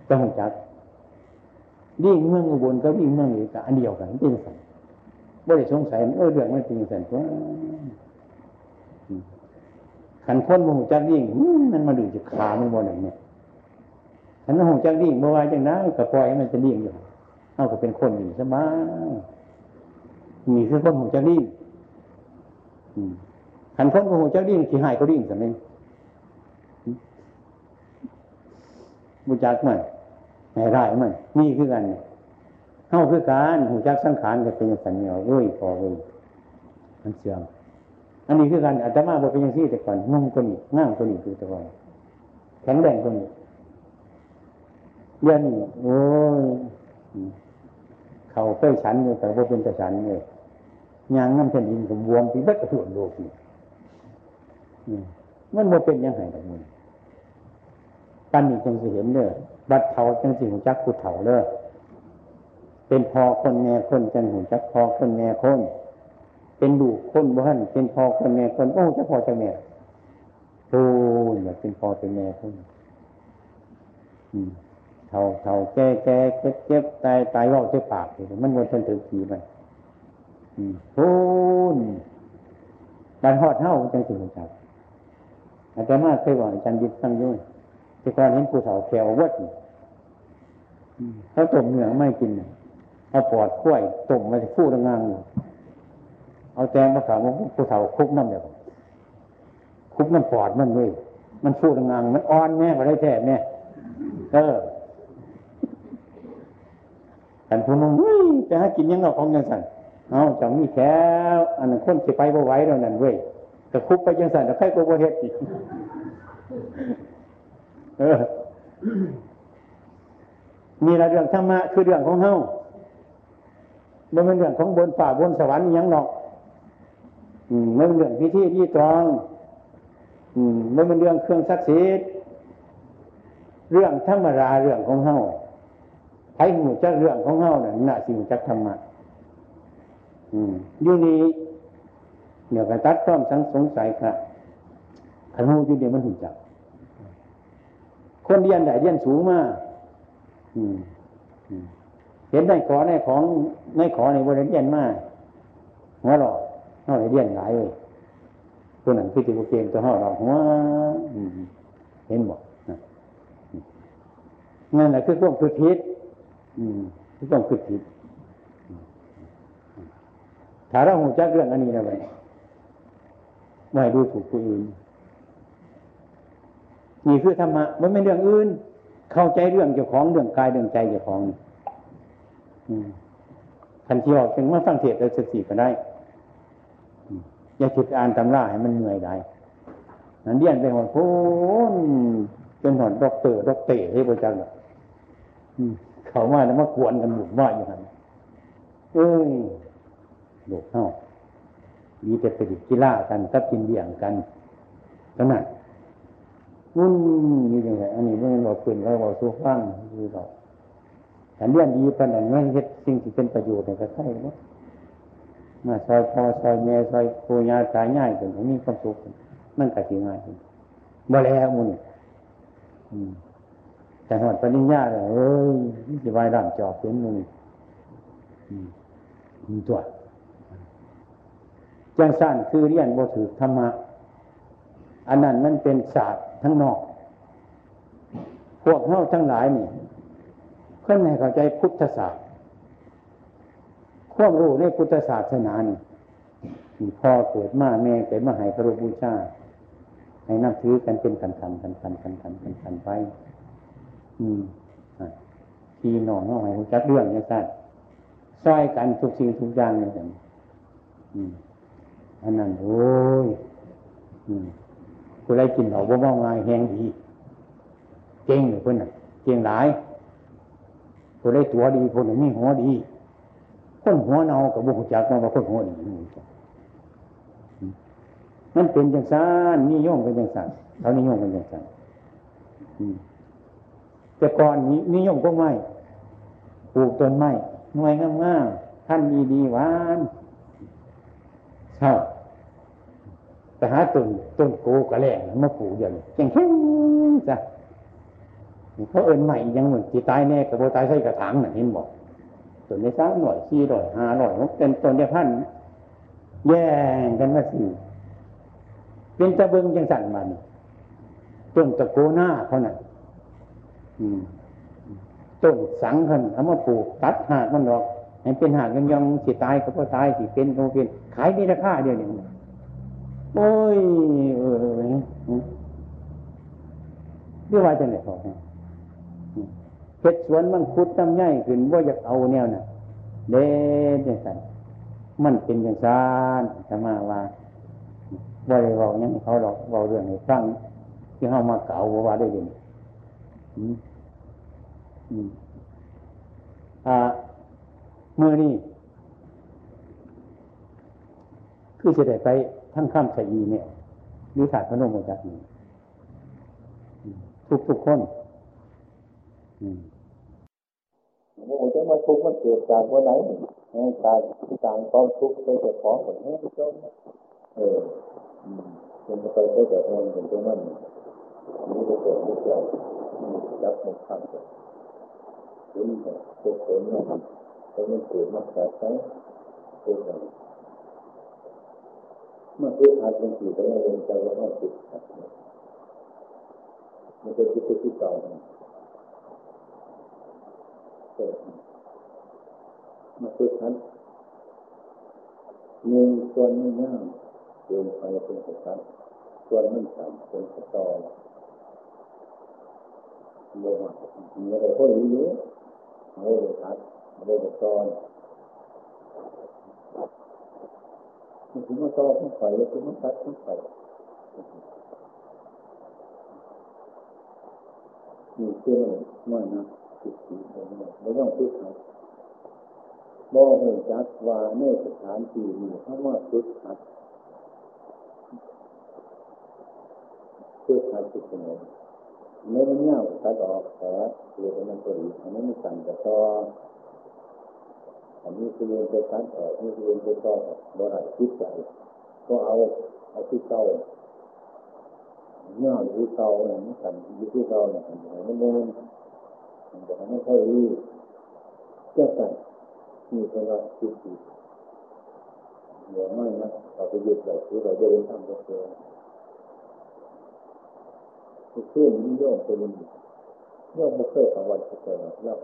จะหูจักวิ่เมืองอุบลก็วิ่เมืองเอกอันเดียวกันเป็นสันบ่ได้สงสัยเออเรื่องมันจริงสันว่าขันพ้นโมหจักยิ่งมันมาดูจะขามันบ่หนเนี่ย ขันโมหจักยิ่งเมื่อวานจังนั้ก็ปล่อยให้มันจะยิ่งอยู่เอาก็เป็นคนอยู่สบายมีคือคนหูจักยิ่งขันพ้นโมหจักยิ่งขี้หายก็ยิ่งสันนึงบุจักมันไหนได้มันนี่คือกันเข้าคือการหูจักสังขารจะเป็นสัญญาเว้ยพอเว้ยมันเสื่อมอันนี้คือการอาตมาบอกเป็นอย่างที่แต่ก่อนนุ่มคนนี้ง่ามคนนี้คือแต่ก่อนแข็งแรงคนนี้ เดี๋ยวนี้โอ้ยเขาเคยฉันอยู่แต่ว่าเป็นแต่ฉันเลยยางน้ำแผ่นดินสมวมปีบัดกระถ่วนโลกนี่มันโมเป็นยังไงแบบนี้ปันนี้จังสิเห็นเด้อบัดเทาจังสิหูจักกูเถาเด้อเป็นพอคนแม่คนจังหูจักพอคนแม่คนเป็นดูคนบ้านเป็นพอคนแม่คนโอ้จะพอจะแม่โอ้ยเป็นพอเป็นแม่คน เท่าเท่าแก่แก่เจ็บเจ็บตายตายว่าเจ็บปากเลยมันวนจนถึงทีไปโอ้ยการหอดเท่าจังสิหูจักอาจารย์มาเคยบอกอาจารย์ยึดตั้งด้วยที่ก่อนเห็นผู้สาวแขววัดเขาต้มเนื้อไม่กินเอาปอดข้วยต้มมาจะฟูดงางอยู่เอาแตงมาขามผู้สาวคุกน้ำเดียวคุกน้ำปอดมันด้วยมันฟูดงางมันอ่อนแม่ก็ได้แท้แม่เออ แต่ผู้นึงจะให้กินยังเอาของยังสั่นเอาจังมีแค่อันนั้นคนจะไปบ่ไหวแล้วนั่นเว้ยแต่คุกไปยังสั่นแต่ใครก็บ่เฮ็ดอีกมีระเรื่องธรรมะคือเรื่องของเฮาไม่เป็นเรื่องของบนป่าบนสวรรค์ยังหรอกอืมไม่เป็นเรื่องพิธีที่ตรองอืมไม่เป็นเรื่องเครื่องศักดิ์สิทธิ์เรื่องธรรมราเรื่องของเฮา ใครหูจักเรื่องของเฮาเนี่ยน่าสิหูจักธรรมะอืมอยู่นี้เดี๋ยวกันตัดต้อมสังสงสัยค่ะขันหูอยู่เดียวมันหูจัก คนเรียนได้เรียนสูงมากเห็นในขอในของในขอในบริเรียนมากหัวหลอกเท่าไรเรียนหลายเลยคนนั้นคือติบุเกมตัวเท่าเราหัวเห็นบอกนั่นแหละคือความคือทิศ คือความคือทิศถ้าเราหูจักเรื่องอันนี้นะไปไม่ดูถูกผู้อื่นนี่คือธรรมะมันไม่เรื่องอื่น เข้าใจเรื่องเจ้าของเรื่องกายเรื่องใจเจ้าของทันทีออกจึงมาฟังเทศแล้วสติก็ได้อย่าคิดอ่านตำราให้มันเหนื่อยได้นั่นเรียนไปหมดโอ้เป็นหอนด็อกเตอร์ด็อกเตอร์ให้ประจักษ์ เขามาแล้วมากวนกันหมุนว่าอยู่หันเอ้ยโลกเท่าดีแต่ไปดิกีฬากันทับกินเบี่ยงกันขนาดวุ่นอยู่ยังไงอันนี้ไม่บอกเปลี่ยนเราบอกสู้ฟังคือเราแต่เรื่องดีปานนั้นไม่เห็นสิ่งที่เป็นประโยชน์ในกระไส่เนาะมาซอยพ่อซอยแม่ซอยปูยาตาย่ายถึงมีความสุขมันกระสีง่ายบ่แล้วมุน แต่หอดปริญญาเลยเอ้ยจะวายด่านจอบเป็นมือตัวจังสั้นคือเรียนบ่ถือธรรมะ อันนั้นมันเป็นศาสตร์ทั้งนอก พวกเฮาทั้งหลายนี่เพื่อนให้เข้าใจพุทธศาสตร์ความรู้ในพุทธศาสนานี่พ่อเกิดมาแม่เกิดมาหายคารบูชาให้นับถือกันเป็นกันกันกันกันกันกันกันกันไป อืมทีหนอนน้องให้จักเรื่องเนี่ยสั้นซอยกันทุกสิ่งทุกอย่างเนี่ยอืมอันนั้นโอ้ยอืมผู้กินเหล่าบ่มองง่ายแหงดีเก่งเลยเพื่อนน่ะเก่งหลายผู้ไรตัวดีผู้ไหนมีหัวดี คนหัวเนากับบุคจักมาว่าคนหัวดีมันเป็นจังสานนิยมเป็นจังสานเขานิยมเป็นจังสาน แต่ก่อนนี้นิยมก็ไม่ปลูกต้นไม้หน่วยงามๆท่านดีดีหวานชอบแต่หาต้นต้นโกกระแหลงมาปลูกอย่างแข็งแข็งจ้ะเขาเอินใหม่ยังเหมือนจีตายแน่กระโบตายใส่กระถางน่ะเห็นบอกตัวนี้สามหน่อยสี่หน่อยห้าหน่อยเป็นตัวนี้พันแย่งกันมาสี่เป็นตะเบิงจังสั่นมันต้นตะโกหน้าเขาน่ะ ต้นสังขันเอามาปลูกตัดหากมันหรอกให้เป็นหากยังยังสิตายก็ตายสิเป็นก็เป็นขายมีราคาเดียวนี่โอ้ยเออเรียกว่าจะไหนพอเพชรสวนมังคุดตั้งใหญ่ขึ้นว่าอยากเอาแนวน่ะเด่นจังสันมันเป็นอย่างซานธรรมาว่าบ่ได้บอกยังเขาหรอกบอกเรื่องให้ฟังที่เขามาเก่าว่าได้ด่นอ่า เมื่อนี้คือจะได้ไปทั้งข้ามใส่ยีเนี่ยยุทธาพนมจักนี่ทุกทุกคนโอ้จะมาทุกข์มันเกิดจากวันไหนแห่งการต่างความทุกข์ไปแต่ของผลแห่งจนเออเป็นไปไปแต่แห่งเป็นตรงนั้นนี่จะเกิดที่เกิด ยับหมดข้างเลยถึงแต่ตัวผลเนี่ยก็มันเกิดมาจากไหนเกิดจากเมื่อพูดทานเป็นสี่ก็ไม่เรียนใจว่าต้องติดมันจะคิดที่ต่อเกิดมาฝึกทันหนึ่งส่วนไม่ยากเดินไปเป็นสตัดส่วนไม่ต่ำเป็นสุดตอ โมหะมีอะไรพวกนี้เยอะเอาไว้ทัดเอาไว้ตอนมันถึงมาตอต้องไฟแล้วถึงมาตัดต้องไฟมีเชื่อมากนะจิตสีไม่ต้องคิดนะบ่เห็นจักว่าในสถานที่นี้เขาว่าฝึกหัดฝึกหัดจิต เนี่ยไม่มันเงาตัดออกแต่เรียนมันตัวอีอันนี้มันสั่นแต่ต่ออันนี้คือเรียนไปตัดออกนี่คือเรียนไปต่อบ่ได้คิดใจก็เอาเอาที่เก่าเงาอยู่เก่าเนี่ยมันสั่นอยู่ที่เก่าเนี่ยมันโน้นมันจะไม่ค่อยรู้แก้กันมีคนละจิตจิตเหนื่อยไม่นะเราไปยึดแบบที่เราจะเรียนทำก็เอง จอเพื่อนนิยมเป็นย่อมไม่เคยสังวันเจอแล้ว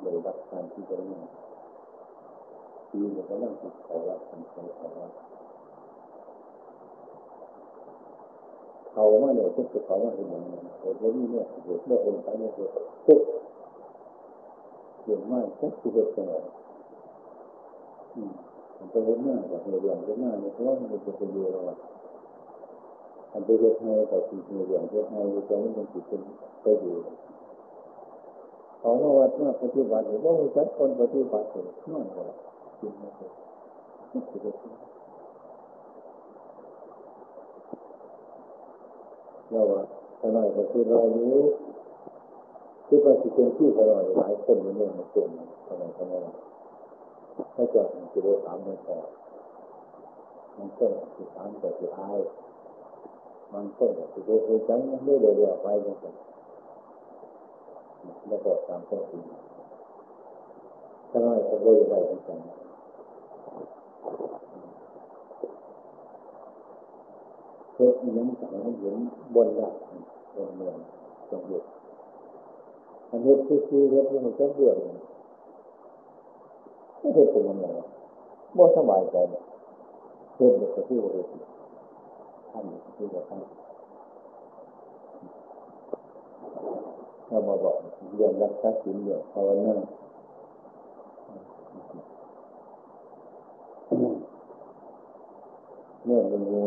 เลยรับการที่จะนี่ทีนี่ยก็นั่งติดขอรับทำใจขอรับเขาว่าเนี่ยทุกข์เขาว่าเห็นอย่างนี้เหตุนี้เนี่ยเหตุเมื่อคนไปเนี่ยเหตุทุกข์เห็นมากทุกข์ที่เหตุสงบมันไปเห็นหน้ากับเห็นเรื่องเห็นหน้าเนี่ยเพราะว่ามันจะเป็นเยอะเล ยมันไปเห็นให้กับสิ่งเรื่องเห็นให้ตรงนี้มันจิตเป็นไปอยู่ขอว่าวัดว่าปฏิบัติหรือว่าจัดคนปฏิบัติน้อยกว่าจริงไหมครับเราว่าขนาดก็คือเรารู้คิดว่าสิเป็นที่ขนาดหลายคนในเมืองมันเป็นขนาดขนาดถ้าเกิดมันจะได้ถามไม่พอมันก็จะถามแต่จะอา ยมันก็จะได้เห็นจังไม่ได้เรียกไปยังแล้วก็ตามข้อจริงถ้าน้อยก็ไม่ได้เหมือนกันเพื่อยังสั่งเห็นบนหลักบนเมืองสมบูรณ์อันนี้คือคือเรื่องที่มันจะเบื่อไม่เห็นเป็นยังไงบ่สบายใจเห็นก็กที่ว่าเห็น ท่านที่ว่าท่านเรามาบอกเรื่องรักษาศีลเรื่องภาวนาเมื่อมันมี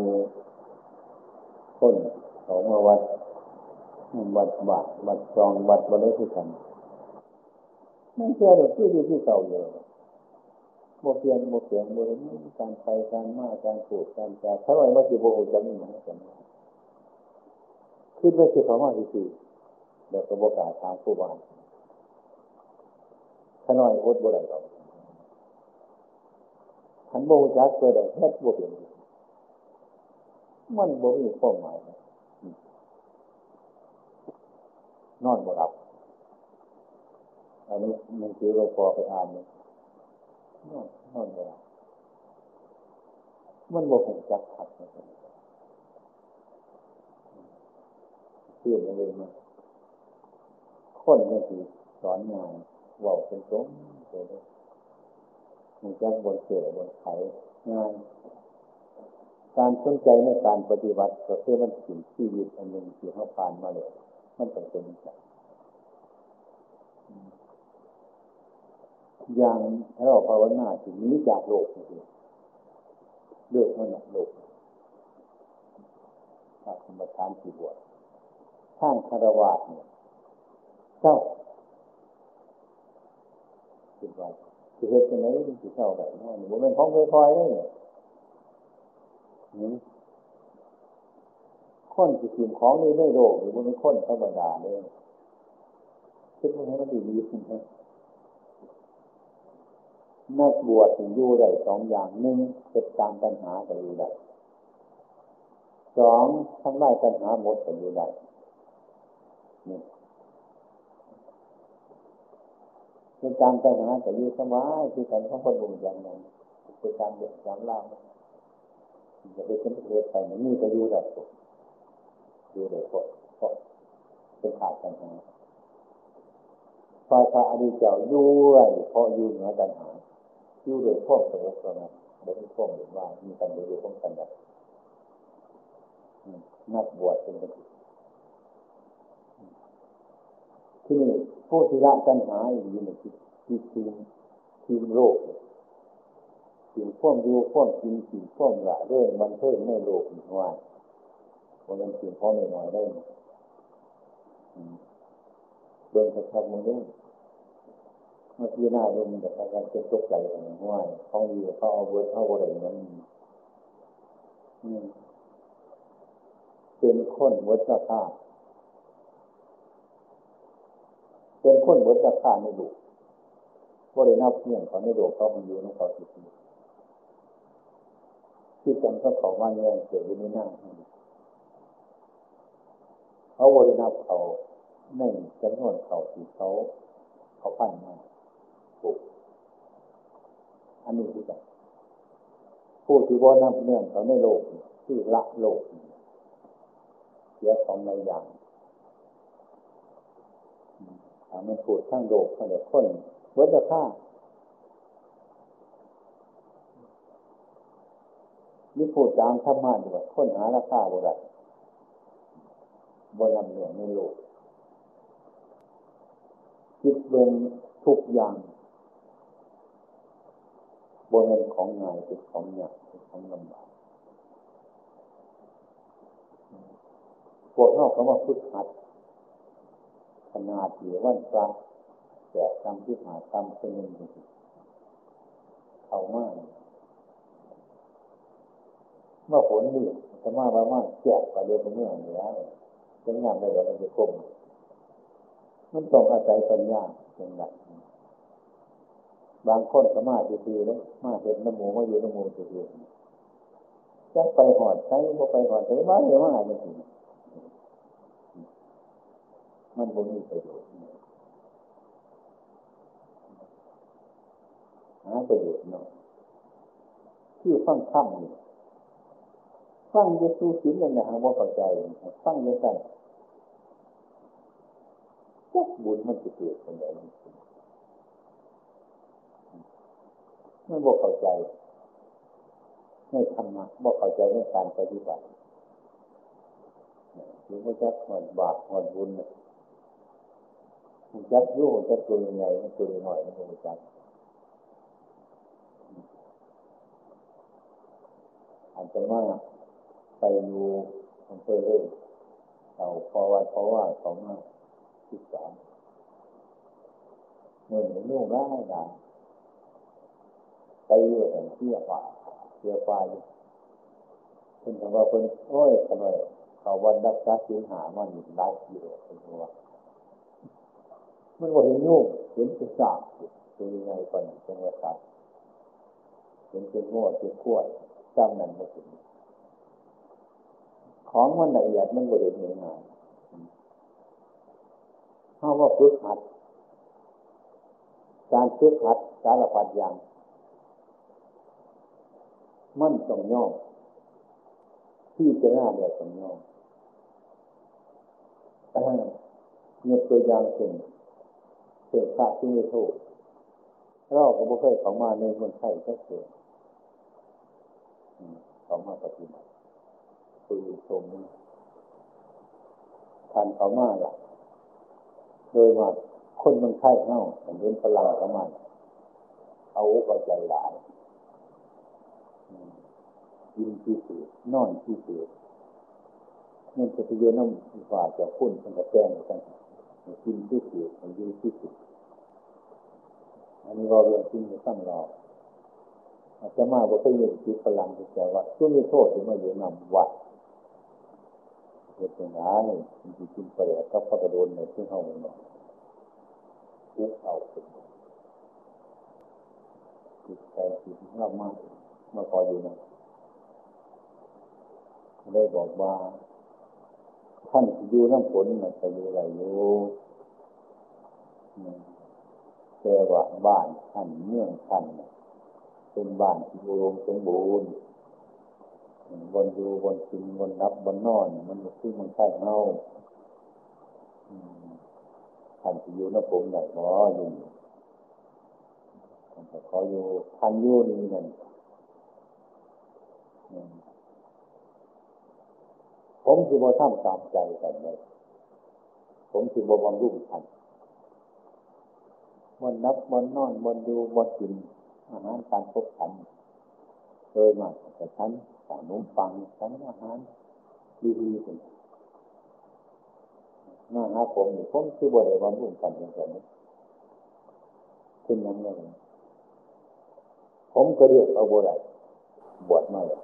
คนเขามาวัดวัดบาทวัดจองวัดวัดได้ที่กันนั่นเชื่อหรือที่อยู่ที่เก่าอยู่ โมเปลี่ยนโมเปลี่ยนโมเห็นการไปการมาการพูดการจาถ้าเราว่าจีโบหูจะมีอย่างนั้นคิดว่าสิเขามาที่สี่เดี๋ยวกระบอกาทางผู้บานขน้อยอดบ่ได้หรอกขันโบจักเกิดเฮ็ดโบเปลี่ยนมันบ่มีความหมายนอนบ่หลับอันนี้มันคือเราพอไปอ่านเนี่ย อนนอนเลยมันบ่คงจักขัดเชื่อมเลยมาคนนี่คือสอนงานว่าเป็นตรงเลยมันจะบนเสือบนไข่งายการสนใจในการปฏิบัติก็เพื่อมันถึงชีวิตอันหนึ่งที่เขาผ่านมาเลยมันต้องเป็นอย่าง อย่างเราภาวนาถึงนี้จากโลกจริงเลือกมันโลกพระธรรมทานที่บวชข้างคารวะเนี่ยเจ้าคิดว่าจะเหตุจะไหนที่เจ้าแบบนั้นมันเป็นของคอยๆได้เนี่ยคนที่สิ่งของนี้ได้โลกหรือมันเป็นคนธรรมดาเลยคิดว่าให้มันดีดีขึ้นไหม นักบวชอยู่ได้สองอย่างหนึ่งเป็นตามปัญหาก็อยู่ได้สองทำได้ปัญหาหมดก็อยู่ได้นี่เป็นตามปัญหาก็อยู่สบายที่กันเขาคนบุญอย่างนั้นเป็นตามเดือดตามล่าจะไปเป็นประเทศไปนี่ก็อยู่ได้อยู่ได้เพราะเพราะเป็นขาดปัญหาฝ่ายพระอดีตเจ้าอยู่ไว้เพราะอยู่เหนือปัญหา อยู่โดยพวกสงบสงบโดยพวกหรือว่ามีกันโดยพวกกันแบบนักบวชเป็นปกติที่นี่ผู้ที่ละปัญหาอย่างนี้เนี่ยที่ที่ทีมทีมโลกทีมพ่วงดูพ่วงกินทีมพ่วงละเรื่องมันเพิ่มในโลกอีกว่าวันนั้นทีมพ่อหน่อยได้เบิ่งกระชับมันด้วย มื่อที่หน้าดูมันแบบการเป็นตกใจกันห้วยเขาอยู่เขาเอาเวิร์ดเข้าอะไรนั้นเป็นคนวัฏฏะเป็นคนวัฏฏะในดุว่าได้นับเพื่อนเขาไม่ดุเขามันอยู่ในเขาสิทีที่จำเขาเขาว่าแย่เกิดอยู่ในหน้าเขาบริณาเขาในจำนวนเขาที่เขาเขาปั้นมา ผูกอันนี้ที่จะผู้ที่ว่านับเนื่องเขาในโลกที่ละโลกเสียของในอย่างถ้ามันพูดทั้งโลกเขาเรียกคนวัฏฆ่านี่พูดตามธรรมะดีกว่าคนหาราคาบุไรบนลำเหนือในโลกคิดเบิ่งทุกอย่าง บนเป็นของง่ายเป็นของยากเป็นของลำบากพวกนอกคำว่าพุทธัดขนาดเหลือวันพระแต่กรรมที่หากรรมเป็นหนึ่งเขามากเมื่อผลนี่จะมาบ้ามาแจกประเดียวเมื่อเหนือจะงามได้เดี๋ยวมันจะคมมันต้องอาศัยปัญญาเป็นหลัก บางคนก็มาดีๆเลยมาเห็นน้ำหมูมาอยู่น้ำหมูดีๆจะไปหอดใช้พอไปหอดใช้มาเดี๋ยวมาอย่างนี้มันบ่มีประโยชน์หาประโยชน์เนาะคือฟังค่ำนี่ฟังเยซูสินนั่นะหาว่าเข้าใจฟังเยซูจักบุญมันจะเกิดเป็นแบบนี้ ไม่บอกเข้าใจในธรรมะบอกเข้าใจในการปฏิบัติหรือว่าจะหอดบาปหอดบุญมันจักยุ่งจักตัวยังไงมันตัวหน่อยมันไม่จักอาจจะมาไปดูอำเภอเรื่องเราพอวันเพราะว่าเขามาที่สามเงินนุ่งร้ายหนา ไปอยู่แต่เที่ยวป่าเที่ยวป่าอยู่เพิ่นคำว่าเพิ่นโอ้ยขน่อยเขาวันรักษาสินหามันได้กิโลเป็นว่ามันก็เห็นนุ่งเห็นเป็นสาบเป็นยังไงก่อนเป็นว่าสาบเห็นเป็นง้อเป็นขวดจำนั้นไมาถึงของมันละเอียดมันบริเวณงานเพราว่าฝึกหัด การฝึกหัดสารพัดอย่าง มันต้องย่อมที่จะน่าเนี่ยต้องย่อมยกตัวอย่างเช่นเสียพระที่ไม่ถูกเราก็ไม่เคยเขามาในเมืองไทยก็เสียเขามาปฏิบัติคือชมทันเขามาล่ะ โดยว่าคนมันไข้เน่าเห็นพลังเขามาเอาอกใจหลาย ยินที่สุดนอนที่สุดนี่จะไปโยนน้ำฝ่าจะพุ่นเป็นกระแจงกันกินที่สุดมันยืนที่สุดอันนี้เราเรื่องจริงตั้งรออาจจะมากกว่าไปเยืนคิดพลังที่ใจว่าช่วงนี้โทษที่มาอยู่นำวัดเหตุงานมันจะกินไปแล้วก็พระกระโดนในที่ห้องนอนทุกเอาจิตใจจิตเรามาก มาคอยอยู่นะได้บอกว่า ท่านอยู่น้ำฝนมันจะอยู่ไรอยู่แต่ว่าบ้านท่านเมืองท่านเป็นบ้านที่อุดมสมบูรณ์บนอยู่บนกินบนรับบนนอน มันคือมันใช่เงาท่านที่อยู่น้ำฝนไหนก็อยู่ท่านขออยู่ท่านอยู่นี่นั่น ผมคือบ่ทำตามใจกันเลย ผมคือบ่บำรุงท่านบนนับบนนอนบนดูบนกิน อาหารการพบขันโดยมากแต่ฉันสานุ่มฟังฉันอาหารดีๆเป็นหน้าหาผมนี่ผมคือบริวารร่วมกันอย่างนี้เป็นยังไงผมก็เรียกเอาบริบวชมาเลย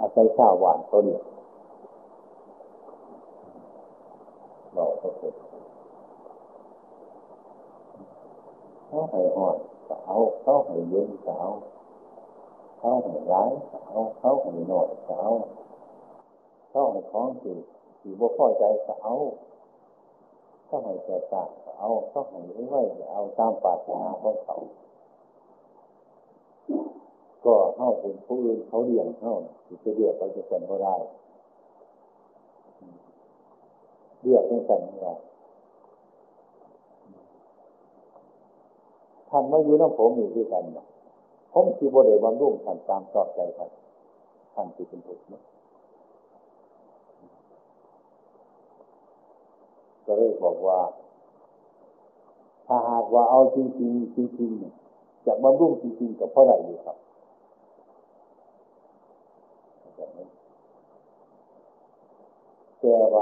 อาศัยชาวหวานเขาเรียบอกเขาเสร็จเขาให้หอนก็เอาเขาให้เย็นก็เอาเขาให้ร้ายก็เอาเขาให้หน่อยก็เอาเขาให้ของสิสิบ่พอใจก็เอาเขาให้เกิดตาก็เอาเขาให้ไว้ก็เอาตามปาถนาของเขา ก็เข้าเป็นผู้อื่นเขาเลี้ยงเข้าจะเลือกไปจะเป็นก็ได้เลือกไม่เป็นไม่ได้ท่านมาอยู่น้ำผมอยู่ด้วยกันนะผมที่บริเวบำรุงท่านตามชอบใจท่านท่านที่เป็นผู้นะก็เลยบอกว่าถ้าหากว่าเอาจริงจริงจริงจะบำรุงจริงๆกับเพราะอะไรอยู่ครับ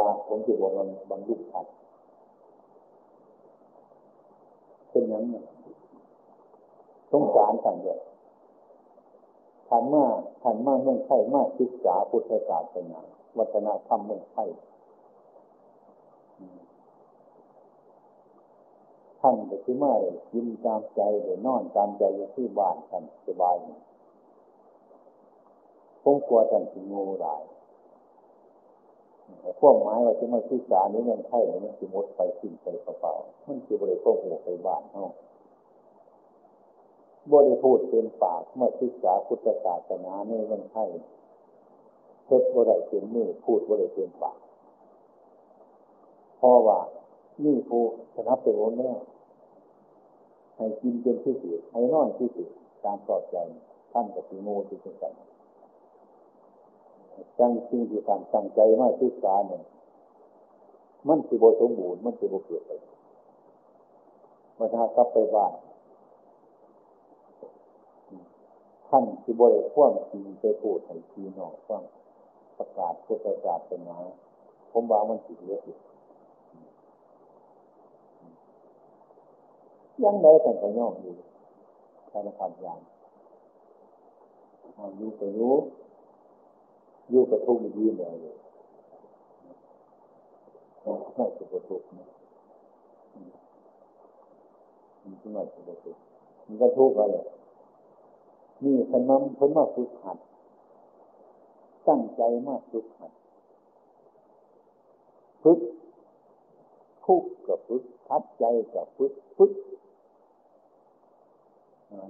แต่ว่าผมจะบอกมันบำรุงท่านเป็นอย่างนี้สงสารท่านด้วยท่านมาท่านมาเมืองไทยมาศึกษาพุทธศาสนาวัฒนธรรมเมืองไทยท่านจะคือมาเลยกินตามใจเลยนอนตามใจอยู่ที่บ้านท่านสบายผมกลัวท่านสิงูหลาย พวกไม้ว่าจะมาศึกษาในเมืองไทยมันจะมดไปสิ้นไปเปล่าๆมันจะบริโภคหัวไปบ้านเนาะบริพูดเป็นปากเมื่อศึกษาพุทธศาสนาในเมืองไทยเทศบริเป็นมือพูดบริเป็นปากเพราะว่านี่ผู้ชนะเป็นโอนแน่ให้กินเป็นที่สุดให้นอนที่สุดตามปลอบใจท่านกับสีโมที่เป็นกัน จังสิ่งที่การตั้งใจมาศึกษาเนี่ยมันสิบสมบูรณ์มันสิบเกิดไปมื่อถ้ากลับไปบ้านท่านที่บริควมจริงไปพูดให้ทีน้องฟังประกาศพุทธศาสนาผมว่ามันผิเยอะสิยังได้แต่ก็ย่อมอยู่สารพัดอย่างอยู่ไปรู้ อยู่กับทุกข์ยืนเลยไม่สุขทุกข์นะมันไม่สุขทุกข์มันก็ทุกข์อะไรนี่ขนมเพิ่นมาฝึกหัด ตั้งใจมากฝึกหัดฝึกทุกข์กับฝึกทัดใจกับฝึกฝึก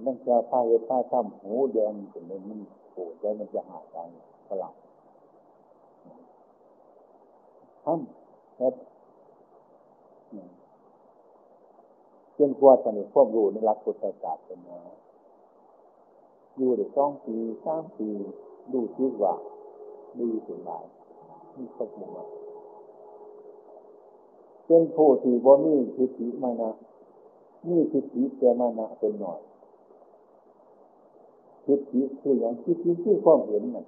นั่นจะผ้าเห็ดผ้าช่ำหูแดงถึงมันปวดใจมันจะหายใจสลับ ทำเฮ็ดจนกว่าสนิทควบรู้ในรักพุทธศาสนาอยู่ได้สองปีสามปีดูชีวิตว่าดีสุดหลายนี่เขาพูดเป็นผู้ที่บ่มีทิฏฐิมานะมีทิฏฐิแกมานะเป็นหน่อยทิฏฐิคืออย่างทิฏฐิคือความเห็นน่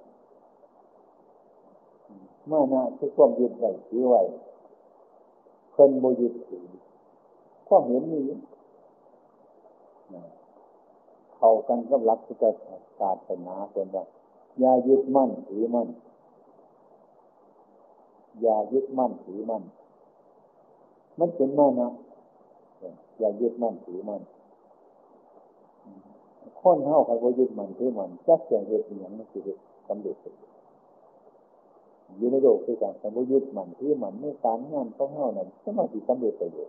ะมานะคือความยึดไว้ถือไว้เพิ่นบ่ยึดถือความเห็นนี้เข้ากันกับหลักพุทธศาสนาเป็นว่าอย่ายึดมั่นถือมั่นอย่ายึดมั่นถือมั่นมันเป็นมานะอย่ายึดมั่นถือมั่นคนเฮาใครว่ายึดมั่นถือมั่นจักแจงเหตุอย่างนั้นคือสำเร็จ อยู่ในโลกคือการสมมติยึดมันถือมั่นในการงานของเฮานั้นก็มาสิสำเร็จไปอยู่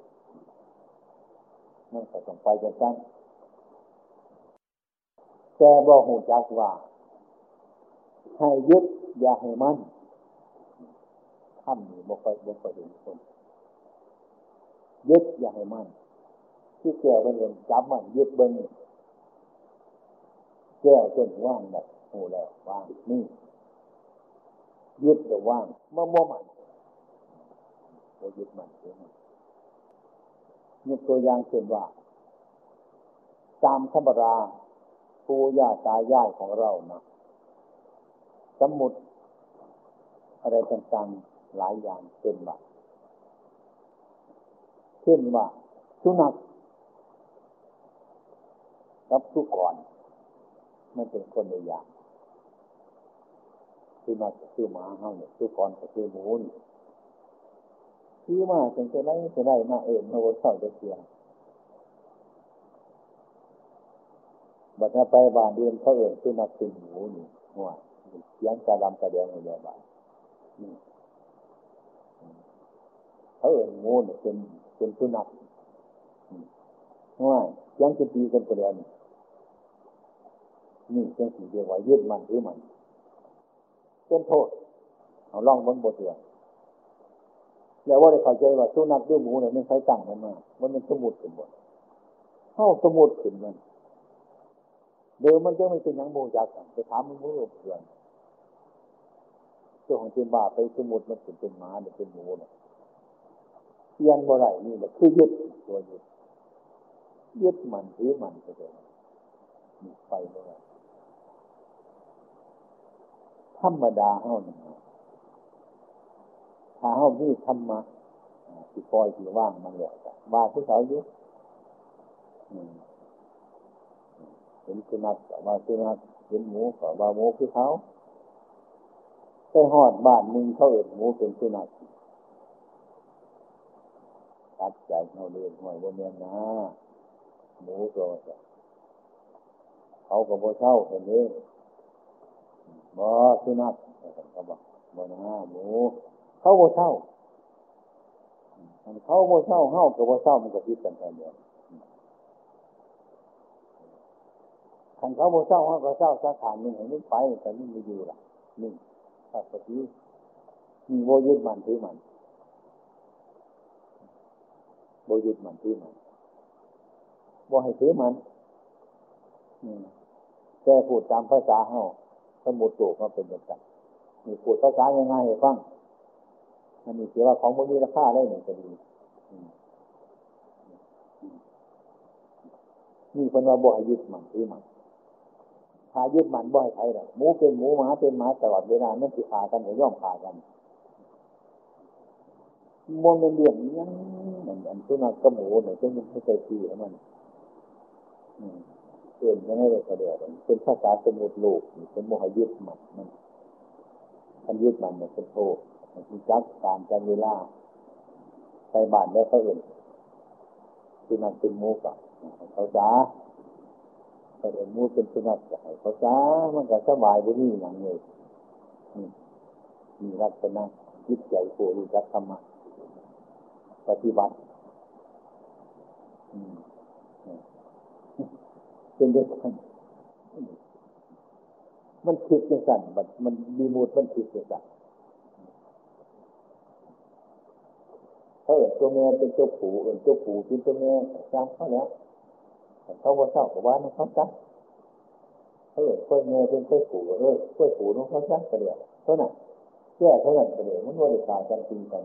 นั่นก็ต้องไปกันสั้นแต่บอกหูจักว่า ให้ยึดอย่าให้มั่นท่านนี่บ่ค่อยบ่ค่อยเห็นคนยึดอย่าให้มั่นที่แก้วเป็นเงินจับมันยึดเบิ้งแก้วจนว่างแบบโอ้แล้วว่างนี่ ยึดแต่ว่างเมื่อม่มันโอยึดมันเองยกตัวอย่างเช่นว่า ตามธรรมราปูย่าตายายของเรานะสมุดอะไรต่างๆหลายอย่างเป็นแบบเช่นว่าสุนัขกับสุกรมันเป็นคนในอย่าง สุนัขคือหมาเฮาเนี่ยสุกรก็คือหมูนี่คือมาถึงจะได้จะได้มาเอิญมาวนเศร้าจะเสียบัดนี้ไปบ้านเดือนเขาเอิญสุนัขเป็นหมูนี่หัวเสียงกระดำกระแดงอยู่ในบ้านเขาเอิญหมูเนี่ยเป็นเป็นสุนัขง่ายยังจะตีกันคนเดียนี่นี่เป็นสิ่งเดียวไว้ยึดมันหรือมัน เป็นโทษเอาล่องบนบทเรียนแล้วว่าได้เข้าใจว่าสุนัขด้วยหมูเนี่ยไม่ใช่ตั้งมันมามันเป็นสมุดขึ้นบนเข้าสมุดขึ้นมันเดิมมันจะไม่เป็นยังโมจากกันไปถามมันมู้เพื่อนเจ้าของเป็นบาไปสมุดมันเป็นเป็นหมาหรือเป็นหมูเนี่ยเพียนบ่ไรนี่แหละคือยึดตัวยึดยึดมันถือมันไปเลยไฟบ่ไร ธรรมดาเฮานี่ถ้าเฮามีธรรมะที่ปล่อยที่ว่างมันแล้วว่าที่เขาอยู่เห็นสุนัขว่าสุนัขเห็นหมูก็ว่าหมูคือเขาไปหอดบ้านหนึ่งเขาเอิดหมูเป็นสุนัขตัดใจเขาเรียนหอยว่าเมียนนะหมูตัวเขาก็บ่เช่าเห็นนี้ บ่สุนัขเขาบอกบ่นะหมูเขาโบ่เช่าเขาโบ่เช่าเฮากับบ่เช่ามันก็คิดกันแทนเดียวขันเขาโบ่เช่าเฮาก็เช่าสาขาหนึ่งเห็นมันไปแต่มันไม่อยู่ล่ะนี่ถ้าปฏิมีโบยึดมันถือมันโบยึดมันถือมันโบให้ถือมันแต่พูดตามภาษาเฮา สมุดโตก็เป็นแบบนั้นมีพูดภาษาง่ายๆให้ฟังมันมีเสียว่าของมันมีราคาได้หนึ่งจะดีมีคนว่าบ่ให้ยึดมันถือมันถ้ายึดมันบ่ให้ใครหรอกหมูเป็นหมูหมาเป็นหมาตลอดเวลาไม่ติดขากันหรือย่อมขากันมนเป็นเรื่องยังอันอันสุนัขกับหมูเนี่ยต้องมันเข้าใจทีของมัน เอื่นไม่ได้แสดงเป็นภาษาสมุดโลกเป็นโมหยึดมันมันทันยึดมันเนี่ยเป็นโทษมันคือจักการจังเวลาใส่บานได้เขาเอื่นสุนัขเป็นมูกับเขาจ้าเขาเอื่นมูเป็นสุนัขกับเขาจ้ามันก็สบายบุญนี่อย่างเลยมีรักษณะจิตใจโผล่จักธรรมะปฏิบัติเเป็นเรื่องของมันคิดจังสั่นมันมันมีมูดมันคิดจังสั่นเขาเอ่นตัวแม่เป็นเจ้าปู่เอ่นเจ้าปู่เป็นตัวแม่จำเขาแล้วเขาว่าเศร้ากับว่าน้องเขาจักเขาเอ่นกล้วยแม่เป็นกล้วยปู่เออกล้วยปู่น้องเขาจักกระเดียวเท่านั้นแก่เท่านั้นกระเดียวมันว่าได้ขากันจริงกัน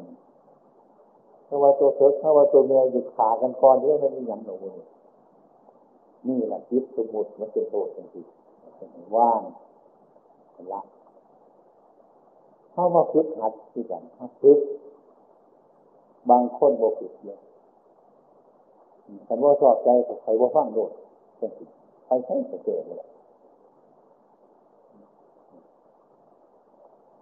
ถ้าะว่าตัวเถิดถ้าะว่าตัวแม่อยู่ขากันก่อนที่มันมีอย่งหนูนี่ นี่แหละคิดสมุดมันเป็นโทษจริงๆว่างละเข้ามาฝึกหัดที่กันฝึกบางคนบกฝึกเยอะแต่ว่าสอบใจใครว่าฟังโดดเป็นไปใช้สเกตเลย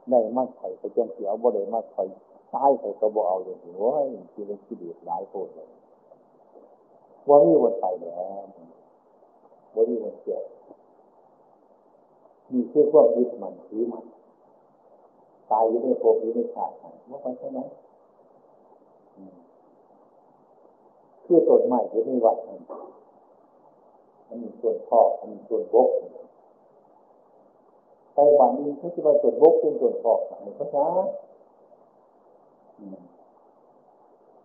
ได้มากไข่ไปเจียงเสียวบ่ได้มากไข่ใต้ไข่ก็บ่เอาอย่างนี้โอ้ยที่เป็นที่ดีหลายโคตรเลยว่ามีวันไปแล้ว ว่ามีวันเกี่ยวมีเชื่อพว่ายึดมันถือมันตายอยู่ในโภคอยู่ในชาติมันว่าไปใช่ไหมคือต้นไม้ที่ในวัดมันมันมีส่วนพ่อมันมีส่วนบกไปวันนี้เขาจะว่าส่วนบกเป็นส่วนพ่ออะไรก็ช้า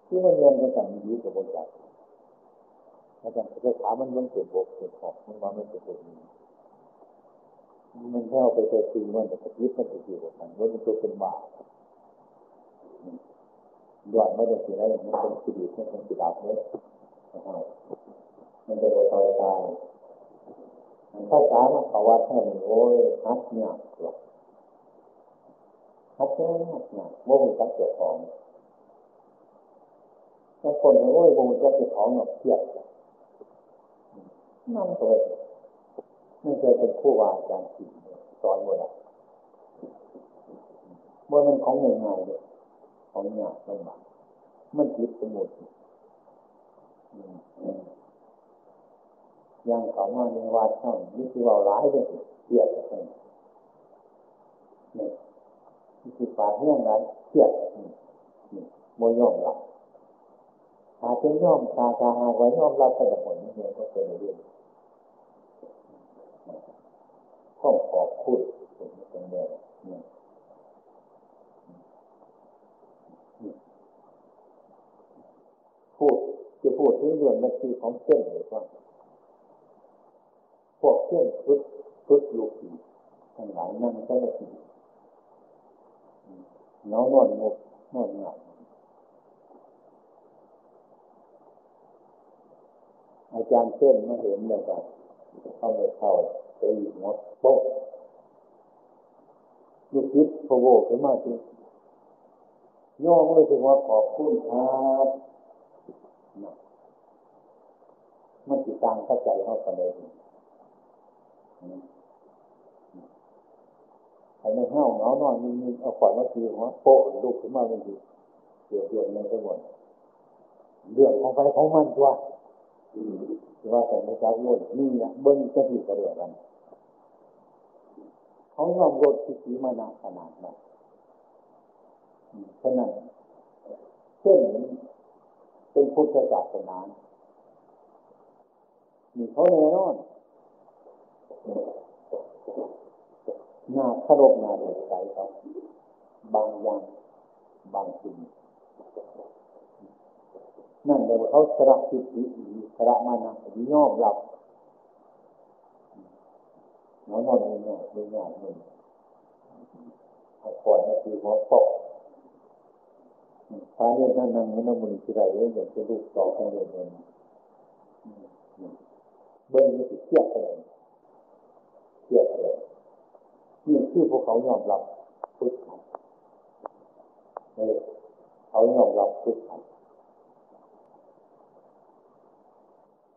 ที่มันเรียนกันสั่งดีกับบริจาค อาจารย์จะถามมันมันส่วนบกส่วนพ่อมันว่าไม่เป็นส่วนนี้มันแค่เอาไปเจอตีมันแต่ยิบมันจะอยู่กับมันว่ามันตัวเป็นบาปยอดไม่ได้สิ่งใดมันเป็นสิริมันเป็นสิดาบเนี่ยมันเป็นโอตอยตายภาษามาเขาว่าแค่นี้โอ้ยฮัดเนี่ยหรอกฮัดเนี่ยเนี่ยโมหุจักเกี่ยวของถ้าคนโอ้ยโมหุจักเกี่ยวของหนอกเทียบ นั่นเลยนั่เคยเป็นผู้วาอาจารย์ที่สอนหมดอะว่ามันของง่ายๆเลยของยากลำบากมันคิดสมุดยังเขามาในวัดช่องนี่คือเราร้ายเลยเกียดกันนี่นี่คือปาเฮี้ยงไรเกียดนี่โมยอมรับถ้าเป็นยอมตาตาหาไว้ยอมรับก็จะผลนี่ก็เป็นเรื่อง ต้องขอบคุณเป็นเรื่องนี่พูดจะพูดถึงเรื่องนาทีของเส้นเลยว่าพวกเส้นพุทพุทลูกีทั้งหลายนั่งก็นาทีน้องนอนงบนอนหนักอาจารย์เส้นมาเห็นเนี่ยก็เข้าไปเข้า ไปอีหมดโป๊ะลูกศิษย์พะโวขึ้นมาจริงย่อมเลยถึงว่าขอบคุณครับมันติดตามเข้าใจเข้ากันเลยใครไม่เห้าวเงานอนมีเอาขวานมาทีหัวโป๊ะลูกขึ้นมาเป็นทีเกี่ยวเกี่ยวในทั้งหมดเรื่องของไปของมันตัวว่าแต่ไม่จับโลดนี่นะเบิ้งจะผิดกระเดียวกัน เขายอมลดที่สีมานาขนาดนั้นฉะนั้นเช่นเป็นพุทธศาสนามีเขาแน่นอนหน้าขรบหน้าเดือดใจเขาบางอย่างบางสิ่งนั่นเดี๋ยวเขาสระทิฏฐิสระมานะยอมรับ น้องนอนไม่ง่ายไม่ง่ายเลยก่อนนาทีหัวตกพระเนี่ยนั่นนั่งนั่งมือที่ไรเนี่ยอย่างจะลูกต่อกันเลยเนี่ยเบิ้งนี่เทียบกันเลยเทียบกันเลยนี่คือพวกเขายอมรับพุทธเออเขายอมรับพุทธ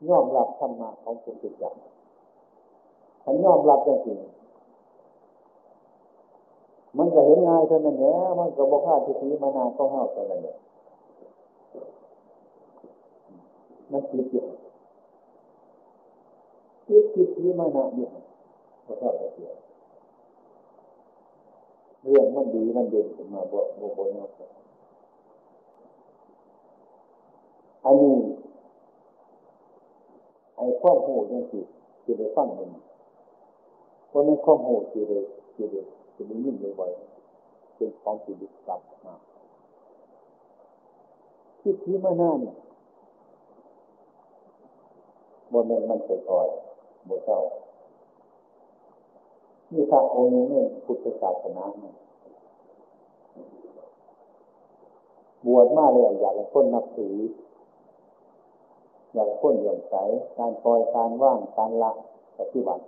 ยอมรับธรรมะของพุทธเจ้า ฉันยอมรับจริงมันก็เห็นง่ายเท่านั้นเนี่ยมันก็บอกว่าที่ทีมานาต้องเท่าเท่านั้นเนี่ยมันคิดอยู่คิดคิดที่มานาอยู่ก็เท่าเดียวเรื่องมันดีมันเด่นขึ้นมาบ่บ่บ่เนาะอันนี้ไอ้ข้อหูยังสิจะได้ฟังมัน เพราะในข้อมูลจะได้จะได้จะได้ยินบ่อยๆเป็นของจิตกลับมาคิดที่มาหน้าเนี่ยบนนั้นมันเปล่อยบนเจ้านี่พระองค์นี้พุทธศาสนาเนี่ยบวชมาเลยอยากให้นนับถือ อยากให้นเหลื่อมใสการปล่อยการว่างการละปฏิบัติ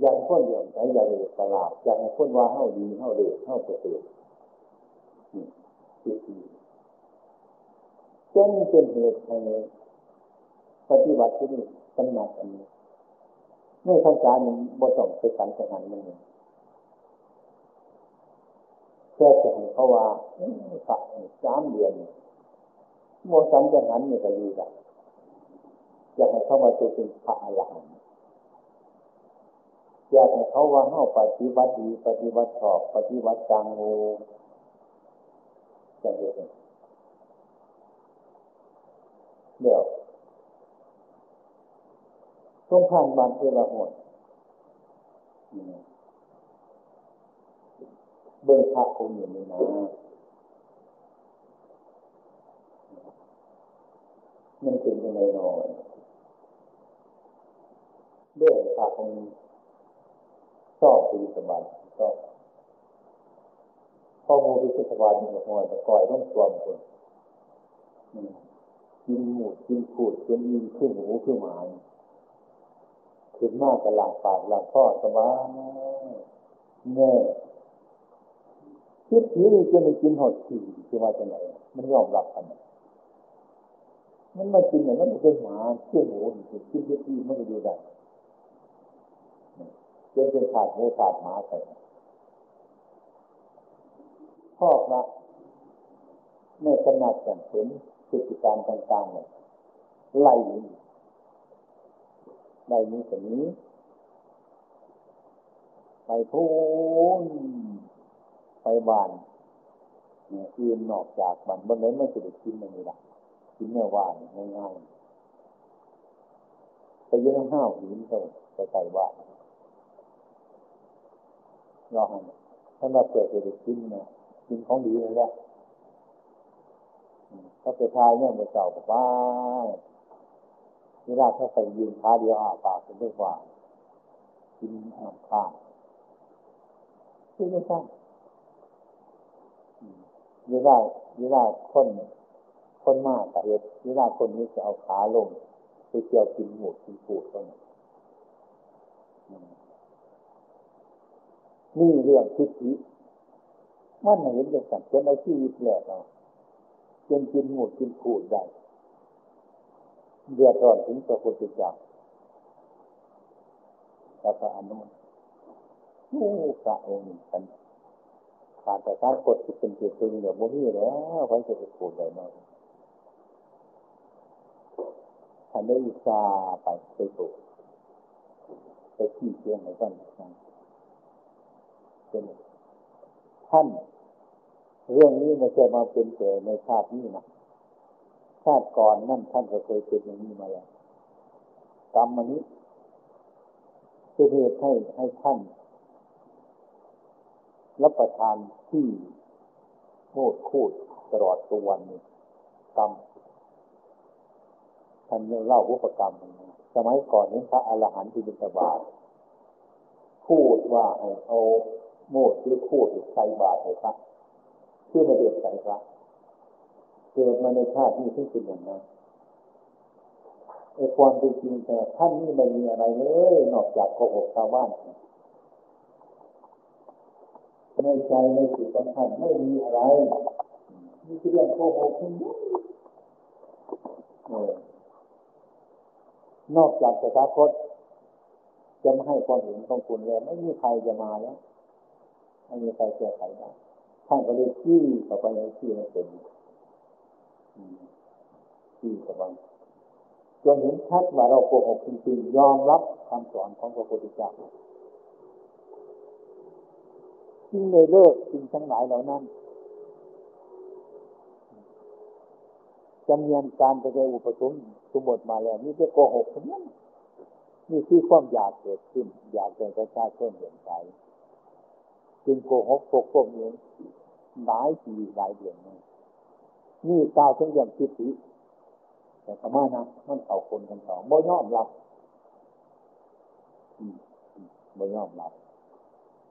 อย่ากให้นเหลื่อมใสอย่ากให้สลาดอย่ากให้คนว่าเฮ้าดีเฮ้าเดือดเฮ้าเสื่อมนี่คือจนเป็นเหตุให้ปฏิบัติที่นี่กำหนัดอันนี้ในพรรษาหนึ่งบ่ต้องไปสันสถานมันเลยเพื่อจะให้เขาว่าพระสามเดือนโมสันจะหันนี่ก็ดีละอยากให้เข้ามาตัวเป็นพระอรหันต์ อยากให้เขาว่าเฮาปฏิบัติดี ปฏิบัติชอบ ปฏิบัติจังโงจะเห็นเดี๋ยวต้องผ่านบันเวลาหมดเบื้องพระองค์อยู่ในน้มันเป็นยังไงนอนเรื่องพระองค์ ชอบปีสบายชอบข้อมูลพิสบายมีหัวแต่ก่อยต้องสวมคนกินหมูกินขูดกินอินขึ้นหมูขึ้นหมาขึ้นมากกับหลังปากหลังข้อสบายแน่คิดนี้จะมีกินหอดขี่คือมาจากไหนมันยอมรับกันมันมากินเนี่ยมันเป็นหมาเชื่อหมูกินกินเยอะที่มันจะอยู่ได้ จนเป็นขาดหมูขาดหมาไปพ่อพระในขนาดกันเห็นพฤติการต่างๆเนี่ยไล่นี้ไล่นี้แต่นี้ไปพูนไปบานอื่นนอกจากบ้านบนไหนไม่จะได้กินมันนี่ละกินแนวว่านง่ายๆไปเยืนห้าวหินเขาไปใส่บ้าน รอให้ถ้ามาเปิดจะได้กินนะกินของดีเลยแหละก็ไปทายเนี่ยมือเจ้าบอกว่าเวลาถ้าไปยืนขาเดียวอาปากเป็นด้วยว่ากินน้ำข้างคือไม่ใช่เวลาเวลาคนคนมากแต่เหตุเวลาคนนี้จะเอาขาลงไปเกี่ยวกินหมูกินปูดก็นี่ นี่เรื่องทิฏฐิมันเห็นอย่างสัตว์จนเอาชีวิตแหลกเราจนกินหมูกินปูดได้เดือดร้อนถึงพระพุทธเจ้าแล้วก็อนุโอ้พระองค์กันขาดแต่การกดที่เป็นเกียรติเดี๋ยวโมนี่แล้วไว้จะไปปูดได้ไหมท่านได้อุตส่าห์ไปไปปลูกไปที่เชียงใหม่ก่อน เป็นท่าน เรื่องนี้ไม่ใช่มาเป็นแต่ในชาตินี้นะชาติก่อนนั่นท่านก็เคยเป็นอย่างนี้มาแล้วกรรมอันนี้จะเหตุให้ให้ท่าน รับประทานที่โมดคูดตลอดตัววันนี้กรรมท่านเล่าวุปกรรมสมัยก่อนนี้พระอรหันต์ที่บิณฑบาตพูดว่าให้เอา โมดหรือคูดใส่บาตรให้พระชื่อไม่เดือดใส่พระเกิดมาในชาตินี้ที่เป็นอย่างนั้นไอ้ความเป็นจริงแต่ท่านนี่ไม่มีอะไรเลยนอกจากโกหกชาวบ้านในใจในจิตของท่านไม่มีอะไรมีเรื่องโกหกทั้งนั้นนอกจากจะท้าคตจะไม่ให้ความเห็นของคุณเลยไม่มีใครจะมาแล้ว ไม่มีใครแก้ไขได้ท่านก็เลยชี้ต่อไปในที่นั้นเป็นที่กำลังจนเห็นชัดว่าเราโกหกจริงๆยอมรับคำสอนของพระพุทธเจ้าจึงได้เลิกสิ่งทั้งหลายเหล่านั้นจำเนียนการแสดงอุปสมสมบทมาแล้วนี่จะโกหกทั้งนั้นนี่คือความอยากเกิดขึ้น อยากเป็นประชาชนเห็นใจ จึงโกหกปกป้องเองหลายปีหลายเดือนนี่นี่กล่าวถึงอย่างทิฏฐิแต่สมานะมันเข่าคนกันสองบ่ยอมรับบ่ยอมรับ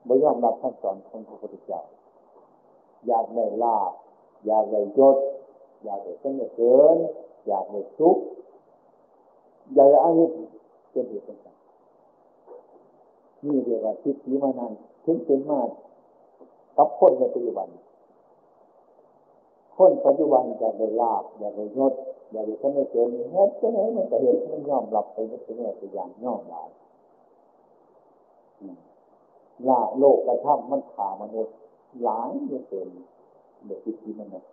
บ่ยอมรับท่านสอนของพระพุทธเจ้าอยากได้ลาบอยากได้ยศอยากได้เสนเสริญอยากได้สุขอยากได้อาวิธเป็นเหตุเป็นผลนี่เรียกว่าทิฏฐิมานั้น ถึงเป็นมากกับคนในปัจจุบัน คนปัจจุบันอยากได้ลาบอยากได้ยศอยากได้สนเสริญแม้จะไหนมันก็เห็นมันยอมรับไปไม่ใช่เตัวอย่างยอมรับลาโลกกระทำมันขามนุษย์หลายเยอะเกินเด็กที่มันนะ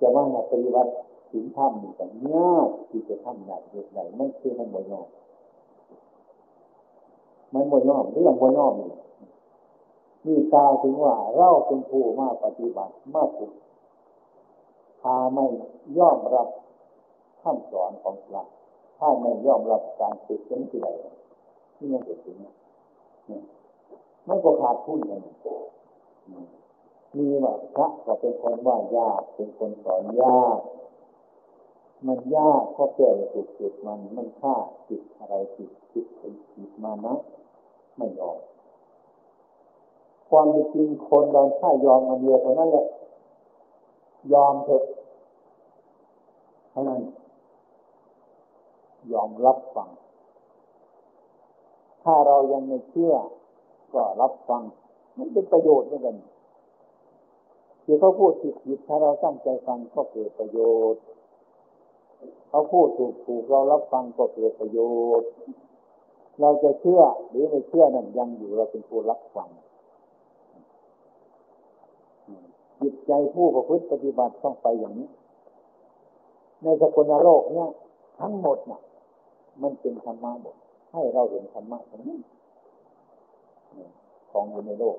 จะว่าปฏิวัติถึงธรรมนี่แต่ยากที่จะทำได้เหตุใดมันคือมันบ่ยอม มันบ่ยอมเรื่องบ่ยอมนี่นี่กล่าวถึงว่าเราเป็นผู้มาปฏิบัติมาฝึกพาไม่ยอมรับคำสอนของพระถ้าไม่ยอมรับการฝึกนั้นที่ใดที่ยังเกิดขึ้นมันก็ขาดทุนกันมีว่าพระก็เป็นคนว่ายากเป็นคนสอนยาก มันยากเพราะแก่จุดจุดมัน มันฆ่าจิตอะไรจิตจิตจิตมานะ ไม่ยอมความจริงคนเราถ้ายอมมันเดียวเท่านั้นแหละ ยอมเถอะเท่านั้นยอมรับฟัง ถ้าเรายังไม่เชื่อ ก็รับฟัง มันเป็นประโยชน์เหมือนกันที่เขาพูดผิดผิดถ้าเราตั้งใจฟังก็เกิดประโยชน์ เขาพูดถูกถูกเรารับฟังก็เกิดประโยชน์ เราจะเชื่อหรือไม่เชื่อนั่นยังอยู่เราเป็นผู้รับฟังจิตใจผู้ประพฤติปฏิบัติต้องไปอย่างนี้ ในสกุลโลกเนี่ย ทั้งหมดน่ะ มันเป็นธรรมะหมดให้เราเห็นธรรมะทั้งนั้ของอยู่ในโลก